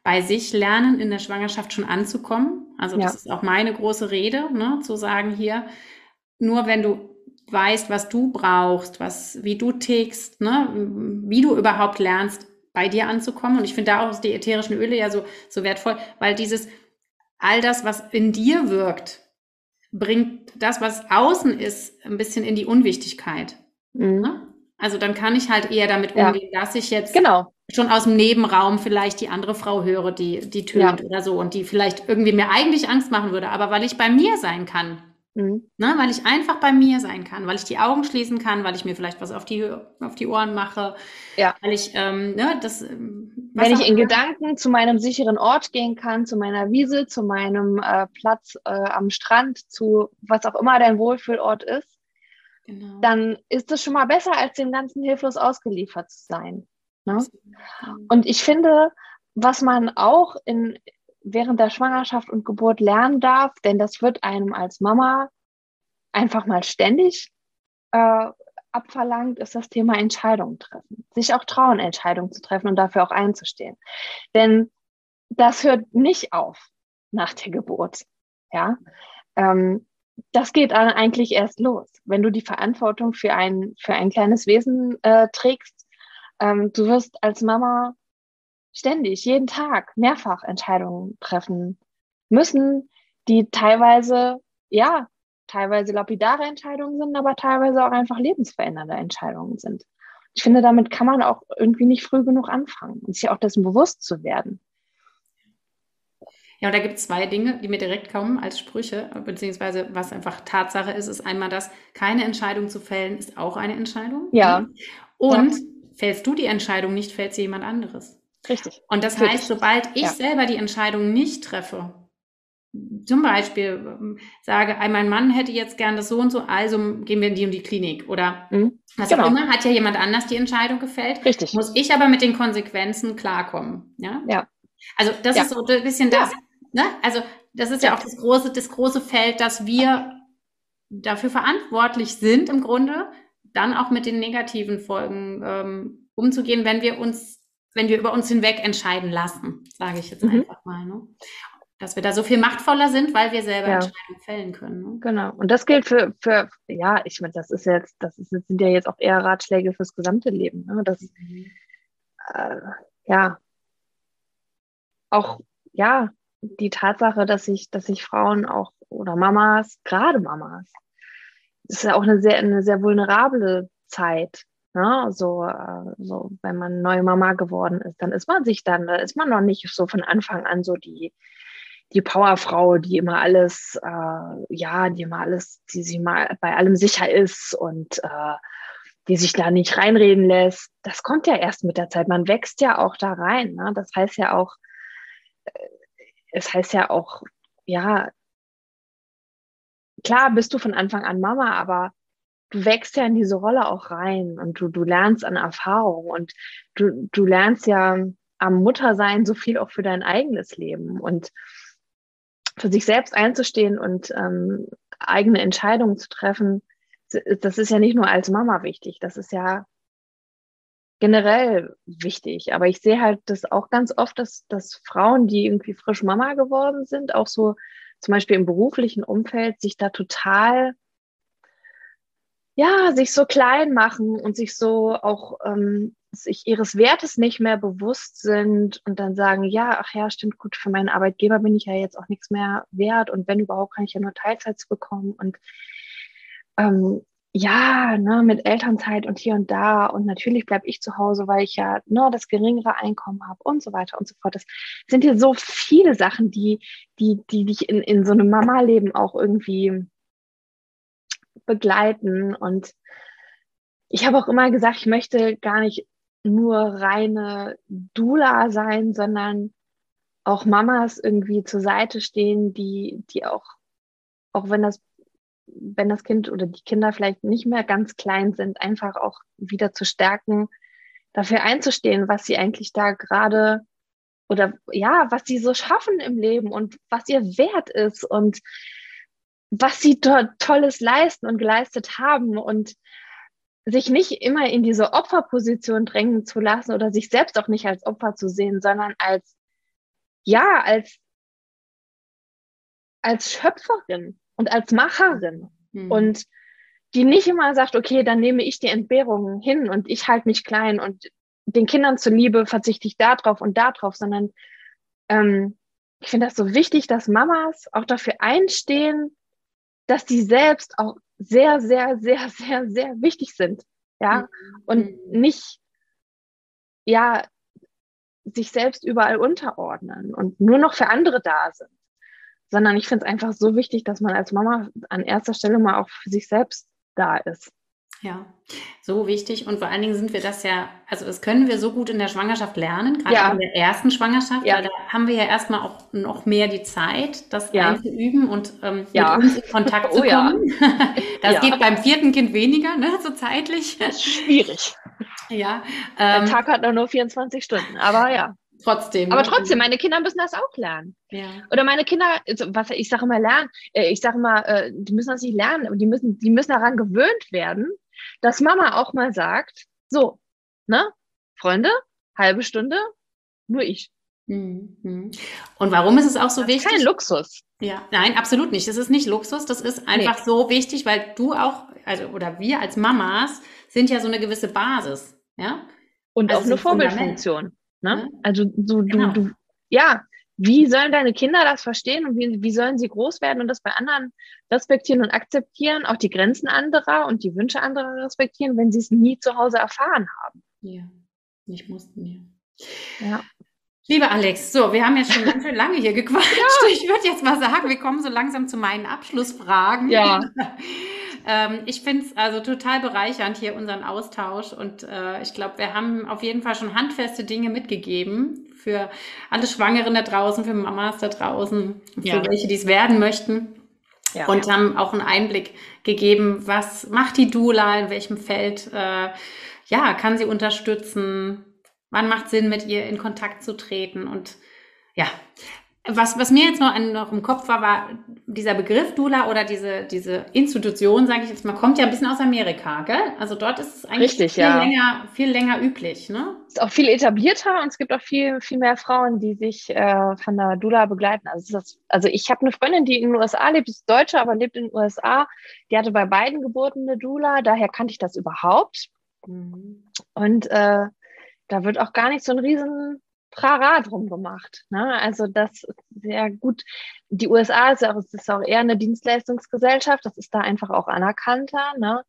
bei sich lernen, in der Schwangerschaft schon anzukommen. Also ja. das ist auch meine große Rede, ne, zu sagen hier, nur wenn du weißt, was du brauchst, was, wie du tickst, ne, wie du überhaupt lernst, bei dir anzukommen. Und ich finde da auch die ätherischen Öle ja so, so wertvoll, weil dieses, all das, was in dir wirkt, bringt das, was außen ist, ein bisschen in die Unwichtigkeit. Mhm. Ne? Also dann kann ich halt eher damit umgehen, ja. dass ich jetzt genau schon aus dem Nebenraum vielleicht die andere Frau höre, die, die tönt ja. oder so und die vielleicht irgendwie mir eigentlich Angst machen würde, aber weil ich bei mir sein kann. Mhm. Ne, weil ich einfach bei mir sein kann, weil ich die Augen schließen kann, weil ich mir vielleicht was auf die, auf die Ohren mache, ja. weil ich, ähm, ne, das, ähm, wenn ich in Gedanken zu meinem sicheren Ort gehen kann, zu meiner Wiese, zu meinem äh, Platz äh, am Strand, zu was auch immer dein Wohlfühlort ist, genau. dann ist das schon mal besser, als dem Ganzen hilflos ausgeliefert zu sein. Ne? Und ich finde, was man auch in, während der Schwangerschaft und Geburt lernen darf, denn das wird einem als Mama einfach mal ständig äh, abverlangt, ist das Thema Entscheidungen treffen. Sich auch trauen, Entscheidungen zu treffen und dafür auch einzustehen. Denn das hört nicht auf nach der Geburt. Ja, ähm, das geht dann eigentlich erst los. Wenn du die Verantwortung für ein, für ein kleines Wesen äh, trägst, ähm, du wirst als Mama ständig, jeden Tag, mehrfach Entscheidungen treffen müssen, die teilweise, ja, teilweise lapidare Entscheidungen sind, aber teilweise auch einfach lebensverändernde Entscheidungen sind. Ich finde, damit kann man auch irgendwie nicht früh genug anfangen und sich auch dessen bewusst zu werden. Ja, und da gibt es zwei Dinge, die mir direkt kommen als Sprüche, beziehungsweise was einfach Tatsache ist, ist einmal das, keine Entscheidung zu fällen, ist auch eine Entscheidung. Ja. Und ja. Fällst du die Entscheidung nicht, fällt sie jemand anderes. Richtig. Und das heißt, sobald ich ja. selber die Entscheidung nicht treffe, zum Beispiel ähm, sage, mein Mann hätte jetzt gern das so und so, also gehen wir in die und die Klinik oder mhm. was genau. auch immer, hat ja jemand anders die Entscheidung gefällt. Richtig. Muss ich aber mit den Konsequenzen klarkommen. Ja. ja. Also das ja. ist so ein bisschen das. Ne? Also das ist ja auch das große, das große Feld, dass wir dafür verantwortlich sind im Grunde, dann auch mit den negativen Folgen ähm, umzugehen, wenn wir uns, wenn wir über uns hinweg entscheiden lassen, sage ich jetzt mhm. einfach mal. Ne? Dass wir da so viel machtvoller sind, weil wir selber ja. Entscheidungen fällen können. Ne? Genau. Und das gilt für, für ja, ich meine, das ist jetzt, das ist, sind ja jetzt auch eher Ratschläge fürs gesamte Leben. Ne? Das, mhm. äh, ja, auch, ja, die Tatsache, dass sich, dass sich Frauen auch oder Mamas, gerade Mamas, ist ja auch eine sehr, eine sehr vulnerable Zeit. Ne? So, äh, so, wenn man neue Mama geworden ist, dann ist man sich dann, da ist man noch nicht so von Anfang an so die, die Powerfrau, die immer alles, äh, ja, die immer alles, die sich mal bei allem sicher ist und äh, die sich da nicht reinreden lässt. Das kommt ja erst mit der Zeit. Man wächst ja auch da rein. Ne? Das heißt ja auch, äh, es heißt ja auch, ja, klar bist du von Anfang an Mama, aber du wächst ja in diese Rolle auch rein und du, du lernst an Erfahrung und du, du lernst ja am Muttersein so viel auch für dein eigenes Leben. Und für sich selbst einzustehen und ähm, eigene Entscheidungen zu treffen, das ist ja nicht nur als Mama wichtig, das ist ja generell wichtig. Aber ich sehe halt das auch ganz oft, dass, dass Frauen, die irgendwie frisch Mama geworden sind, auch so zum Beispiel im beruflichen Umfeld, sich da total, ja, sich so klein machen und sich so auch ähm, sich ihres Wertes nicht mehr bewusst sind und dann sagen, ja, ach ja, stimmt gut, für meinen Arbeitgeber bin ich ja jetzt auch nichts mehr wert und wenn überhaupt, kann ich ja nur Teilzeit bekommen und ähm, ja, ne, mit Elternzeit und hier und da und natürlich bleibe ich zu Hause, weil ich ja ne, das geringere Einkommen habe und so weiter und so fort. Das sind hier so viele Sachen, die, die, die dich in, in so einem Mama-Leben auch irgendwie begleiten und ich habe auch immer gesagt, ich möchte gar nicht nur reine Dula sein, sondern auch Mamas irgendwie zur Seite stehen, die, die auch, auch wenn das, wenn das Kind oder die Kinder vielleicht nicht mehr ganz klein sind, einfach auch wieder zu stärken, dafür einzustehen, was sie eigentlich da gerade oder ja, was sie so schaffen im Leben und was ihr Wert ist und was sie dort Tolles leisten und geleistet haben und sich nicht immer in diese Opferposition drängen zu lassen oder sich selbst auch nicht als Opfer zu sehen, sondern als, ja, als, als Schöpferin und als Macherin. Mhm. Und die nicht immer sagt, okay, dann nehme ich die Entbehrungen hin und ich halte mich klein und den Kindern zuliebe verzichte ich da drauf und da drauf, sondern ähm, ich finde das so wichtig, dass Mamas auch dafür einstehen, dass die selbst auch sehr, sehr, sehr, sehr, sehr wichtig sind. Ja, mhm. und nicht, ja, sich selbst überall unterordnen und nur noch für andere da sind, sondern ich finde es einfach so wichtig, dass man als Mama an erster Stelle mal auch für sich selbst da ist. Ja, so wichtig. Und vor allen Dingen sind wir das ja, also das können wir so gut in der Schwangerschaft lernen, gerade ja. in der ersten Schwangerschaft, ja. weil da haben wir ja erstmal auch noch mehr die Zeit, das ja. einzuüben und ähm, ja. mit uns in Kontakt <laughs> zu oh, kommen. <laughs> Das geht beim vierten Kind weniger, ne, so zeitlich. Schwierig. <laughs> Ja. Ähm, der Tag hat nur 24 Stunden, aber ja. Trotzdem. Aber trotzdem, meine Kinder müssen das auch lernen. Ja. Oder meine Kinder, also, was ich sage immer lernen, äh, ich sage immer, äh, die müssen das nicht lernen, die müssen, die müssen daran gewöhnt werden, dass Mama auch mal sagt, so, ne, Freunde, halbe Stunde, nur ich. Mhm. Und warum ist es auch so das wichtig? Kein Luxus. Ja, nein, absolut nicht. Das ist nicht Luxus. Das ist einfach nee. so wichtig, weil du auch, also oder wir als Mamas sind ja so eine gewisse Basis, ja. Und also auch eine Vorbildfunktion. Ne? Also du, genau. du, du, ja, wie sollen deine Kinder das verstehen und wie, wie sollen sie groß werden und das bei anderen respektieren und akzeptieren, auch die Grenzen anderer und die Wünsche anderer respektieren, wenn sie es nie zu Hause erfahren haben? Ja, nicht mussten, ja. Ja. Liebe Alex, so, wir haben jetzt schon ganz schön lange hier <laughs> gequatscht. Ja. Ich würde jetzt mal sagen, wir kommen so langsam zu meinen Abschlussfragen. Ja. <laughs> ähm, ich finde es also total bereichernd hier unseren Austausch und äh, ich glaube, wir haben auf jeden Fall schon handfeste Dinge mitgegeben für alle Schwangeren da draußen, für Mamas da draußen, für ja. welche, die es werden möchten. Ja, und ja. haben auch einen Einblick gegeben, was macht die Dula, in welchem Feld, äh, ja, kann sie unterstützen, Wann macht Sinn, mit ihr in Kontakt zu treten? Und ja, was, was mir jetzt noch, noch im Kopf war, war dieser Begriff Dula oder diese, diese Institution, sage ich jetzt mal, kommt ja ein bisschen aus Amerika, gell? Also dort ist es eigentlich Richtig, viel, ja. länger, viel länger üblich, ne? Ist auch viel etablierter und es gibt auch viel, viel mehr Frauen, die sich äh, von der Dula begleiten. Also, das, also ich habe eine Freundin, die in den USA lebt, ist Deutsche, aber lebt in den USA. Die hatte bei beiden Geburten eine Dula, daher kannte ich das überhaupt. Mhm. Und äh, da wird auch gar nicht so ein riesen Trara drum gemacht. Ne? Also das ist sehr gut. Die USA ist, auch, ist auch eher eine Dienstleistungsgesellschaft, das ist da einfach auch anerkannter. Ne?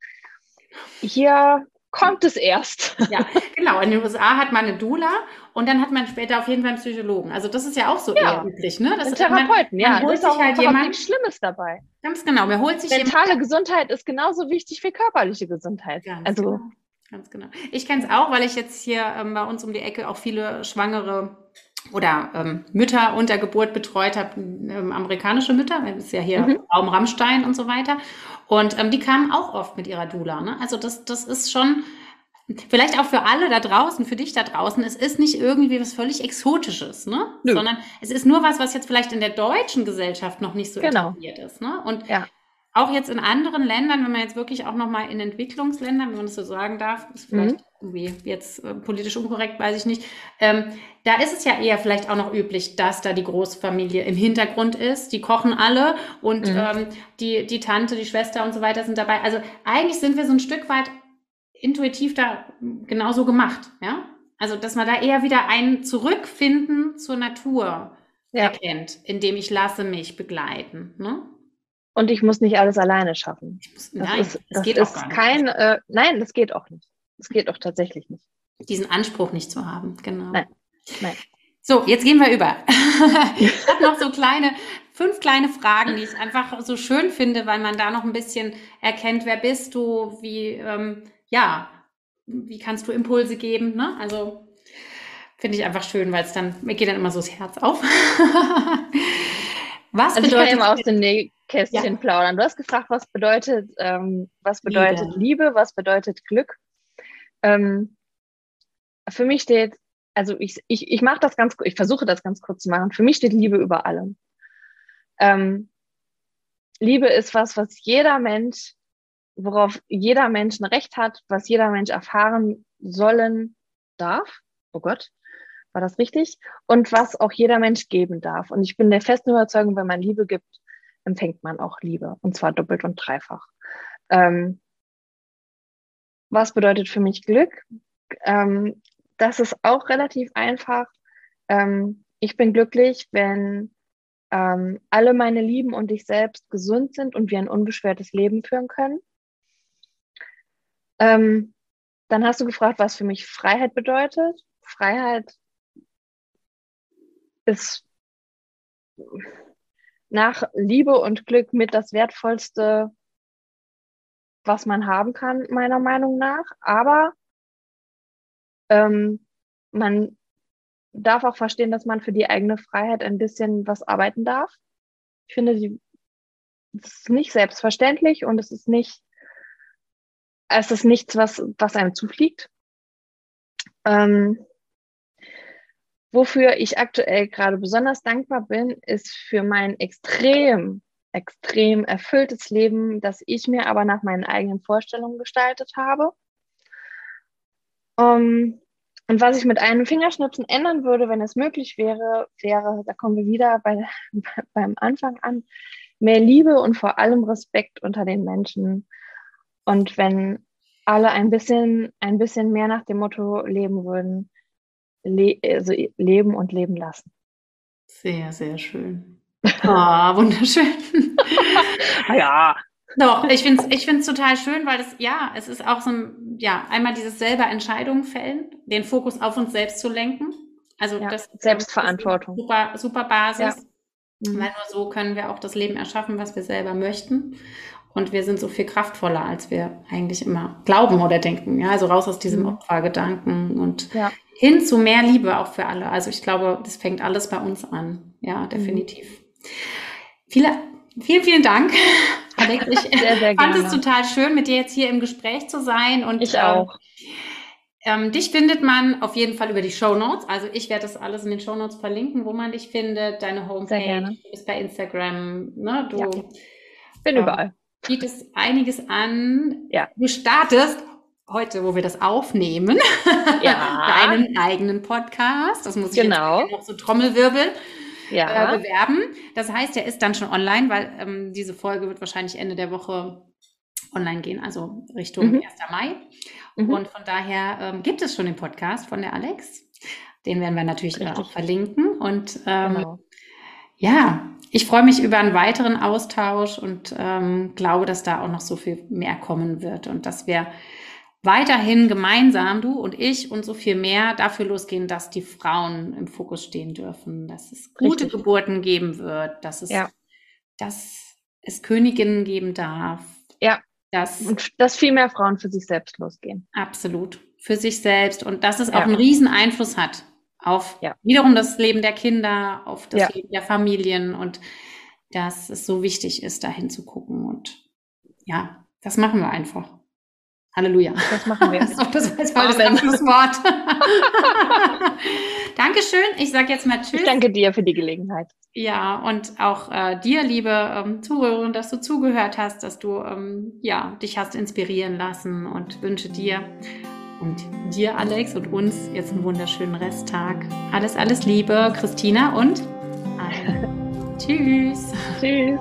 Hier kommt es erst. <laughs> Ja, genau. In den USA hat man eine Doula und dann hat man später auf jeden Fall einen Psychologen. Also das ist ja auch so ja. eher üblich, ne? Das Therapeuten, man, ja. Man holt sich halt jemand nichts Schlimmes dabei. Ganz genau. Man holt sich Mentale jemand, Gesundheit ist genauso wichtig wie körperliche Gesundheit. Also genau. Ganz genau. Ich kenne es auch, weil ich jetzt hier ähm, bei uns um die Ecke auch viele Schwangere oder ähm, Mütter unter Geburt betreut habe, ähm, amerikanische Mütter, das ist ja hier mhm. Raum Rammstein und so weiter. Und ähm, die kamen auch oft mit ihrer Dula. Ne? Also das, das ist schon, vielleicht auch für alle da draußen, für dich da draußen, es ist nicht irgendwie was völlig Exotisches, ne? sondern es ist nur was, was jetzt vielleicht in der deutschen Gesellschaft noch nicht so genau. etabliert ist. Ne? Und ja auch jetzt in anderen Ländern, wenn man jetzt wirklich auch nochmal in Entwicklungsländern, wenn man das so sagen darf, ist vielleicht mhm. irgendwie jetzt äh, politisch unkorrekt, weiß ich nicht, ähm, da ist es ja eher vielleicht auch noch üblich, dass da die Großfamilie im Hintergrund ist. Die kochen alle und mhm. ähm, die, die Tante, die Schwester und so weiter sind dabei. Also eigentlich sind wir so ein Stück weit intuitiv da genauso gemacht, ja. Also, dass man da eher wieder ein Zurückfinden zur Natur ja. erkennt, indem ich lasse mich begleiten. Ne? Und ich muss nicht alles alleine schaffen. Muss, das nein, ist, das, geht ist auch kein, äh, nein, das geht auch nicht. Das geht auch tatsächlich nicht. Diesen Anspruch nicht zu haben, genau. Nein, nein. So, jetzt gehen wir über. <laughs> ich habe noch so kleine, fünf kleine Fragen, die ich einfach so schön finde, weil man da noch ein bisschen erkennt, wer bist du, wie, ähm, ja, wie kannst du Impulse geben, ne? Also, finde ich einfach schön, weil es dann, mir geht dann immer so das Herz auf. <laughs> Was also bedeutet ich kann immer aus dem Nähkästchen ja. plaudern. Du hast gefragt, was bedeutet, ähm, was bedeutet Liebe. Liebe, was bedeutet Glück? Ähm, für mich steht, also ich, ich, ich mache das ganz, ich versuche das ganz kurz zu machen. Für mich steht Liebe über allem. Ähm, Liebe ist was, was jeder Mensch, worauf jeder Mensch ein Recht hat, was jeder Mensch erfahren sollen darf. Oh Gott. War das richtig? Und was auch jeder Mensch geben darf. Und ich bin der festen Überzeugung, wenn man Liebe gibt, empfängt man auch Liebe. Und zwar doppelt und dreifach. Ähm, was bedeutet für mich Glück? Ähm, das ist auch relativ einfach. Ähm, ich bin glücklich, wenn ähm, alle meine Lieben und ich selbst gesund sind und wir ein unbeschwertes Leben führen können. Ähm, dann hast du gefragt, was für mich Freiheit bedeutet. Freiheit ist nach Liebe und Glück mit das Wertvollste, was man haben kann, meiner Meinung nach. Aber ähm, man darf auch verstehen, dass man für die eigene Freiheit ein bisschen was arbeiten darf. Ich finde, das ist nicht selbstverständlich und es ist nicht, es ist nichts, was, was einem zufliegt. Ähm, Wofür ich aktuell gerade besonders dankbar bin, ist für mein extrem, extrem erfülltes Leben, das ich mir aber nach meinen eigenen Vorstellungen gestaltet habe. Um, und was ich mit einem Fingerschnipsen ändern würde, wenn es möglich wäre, wäre, da kommen wir wieder bei, <laughs> beim Anfang an, mehr Liebe und vor allem Respekt unter den Menschen. Und wenn alle ein bisschen, ein bisschen mehr nach dem Motto leben würden, le also leben und leben lassen. Sehr, sehr schön. Oh, <laughs> wunderschön. ja. Doch, ich finde es ich find's total schön, weil es, ja, es ist auch so ein, ja, einmal dieses selber Entscheidungen fällen, den Fokus auf uns selbst zu lenken. Also Ja, das Selbstverantwortung. ist eine super, super Basis. Mhm. Weil nur so können wir auch das Leben erschaffen, was wir selber möchten. Und wir sind so viel kraftvoller, als wir eigentlich immer glauben oder denken. Ja, also raus aus diesem Mhm. Opfergedanken und Ja. hin zu mehr Liebe auch für alle. Also ich glaube, das fängt alles bei uns an. Ja, definitiv. Viele, vielen, vielen Dank. Alex, <laughs> ich Sehr, sehr fand es total schön, mit dir jetzt hier im Gespräch zu sein. Und Ich ähm, auch. ähm, dich findet man auf jeden Fall über die Show Notes. Also ich werde das alles in den Show Notes verlinken, wo man dich findet, deine Homepage, du bist bei Instagram, ne? Du Ja. Bin ähm, überall. Bietest einiges an. Ja. Du startest heute, wo wir das aufnehmen, Ja. <laughs> deinen eigenen Podcast. Das muss ich Genau. jetzt noch so Trommelwirbel äh, Ja. bewerben. Das heißt, der ist dann schon online, weil ähm, diese Folge wird wahrscheinlich Ende der Woche online gehen, also Richtung Mhm. 1. Mai. Mhm. Und von daher ähm, gibt es schon den Podcast von der Alex. Den werden wir natürlich äh, auch verlinken. Und ähm, Genau. Ja, ich freue mich über einen weiteren Austausch und ähm, glaube, dass da auch noch so viel mehr kommen wird und dass wir weiterhin gemeinsam, du und ich und so viel mehr dafür losgehen, dass die Frauen im Fokus stehen dürfen, dass es gute Richtig. Geburten geben wird, dass es, Ja. dass es Königinnen geben darf. Ja. Dass Und dass viel mehr Frauen für sich selbst losgehen. Absolut. Für sich selbst und dass es Ja. auch einen riesen Einfluss hat auf Ja. wiederum das Leben der Kinder, auf das Ja. Leben der Familien und dass es so wichtig ist, dahin zu gucken. Und ja, das machen wir einfach. Halleluja. Das machen wir. Das ist auch das, das, war das. Abschlusswort. <laughs> Dankeschön. Ich sage jetzt mal Tschüss. Ich danke dir für die Gelegenheit. Ja, und auch äh, dir, liebe ähm, Zuhörerin, dass du zugehört hast, dass du ähm, ja, dich hast inspirieren lassen und wünsche dir und dir, Alex, und uns jetzt einen wunderschönen Resttag. Alles, alles Liebe, Christina und Anne. <laughs> Tschüss. Tschüss.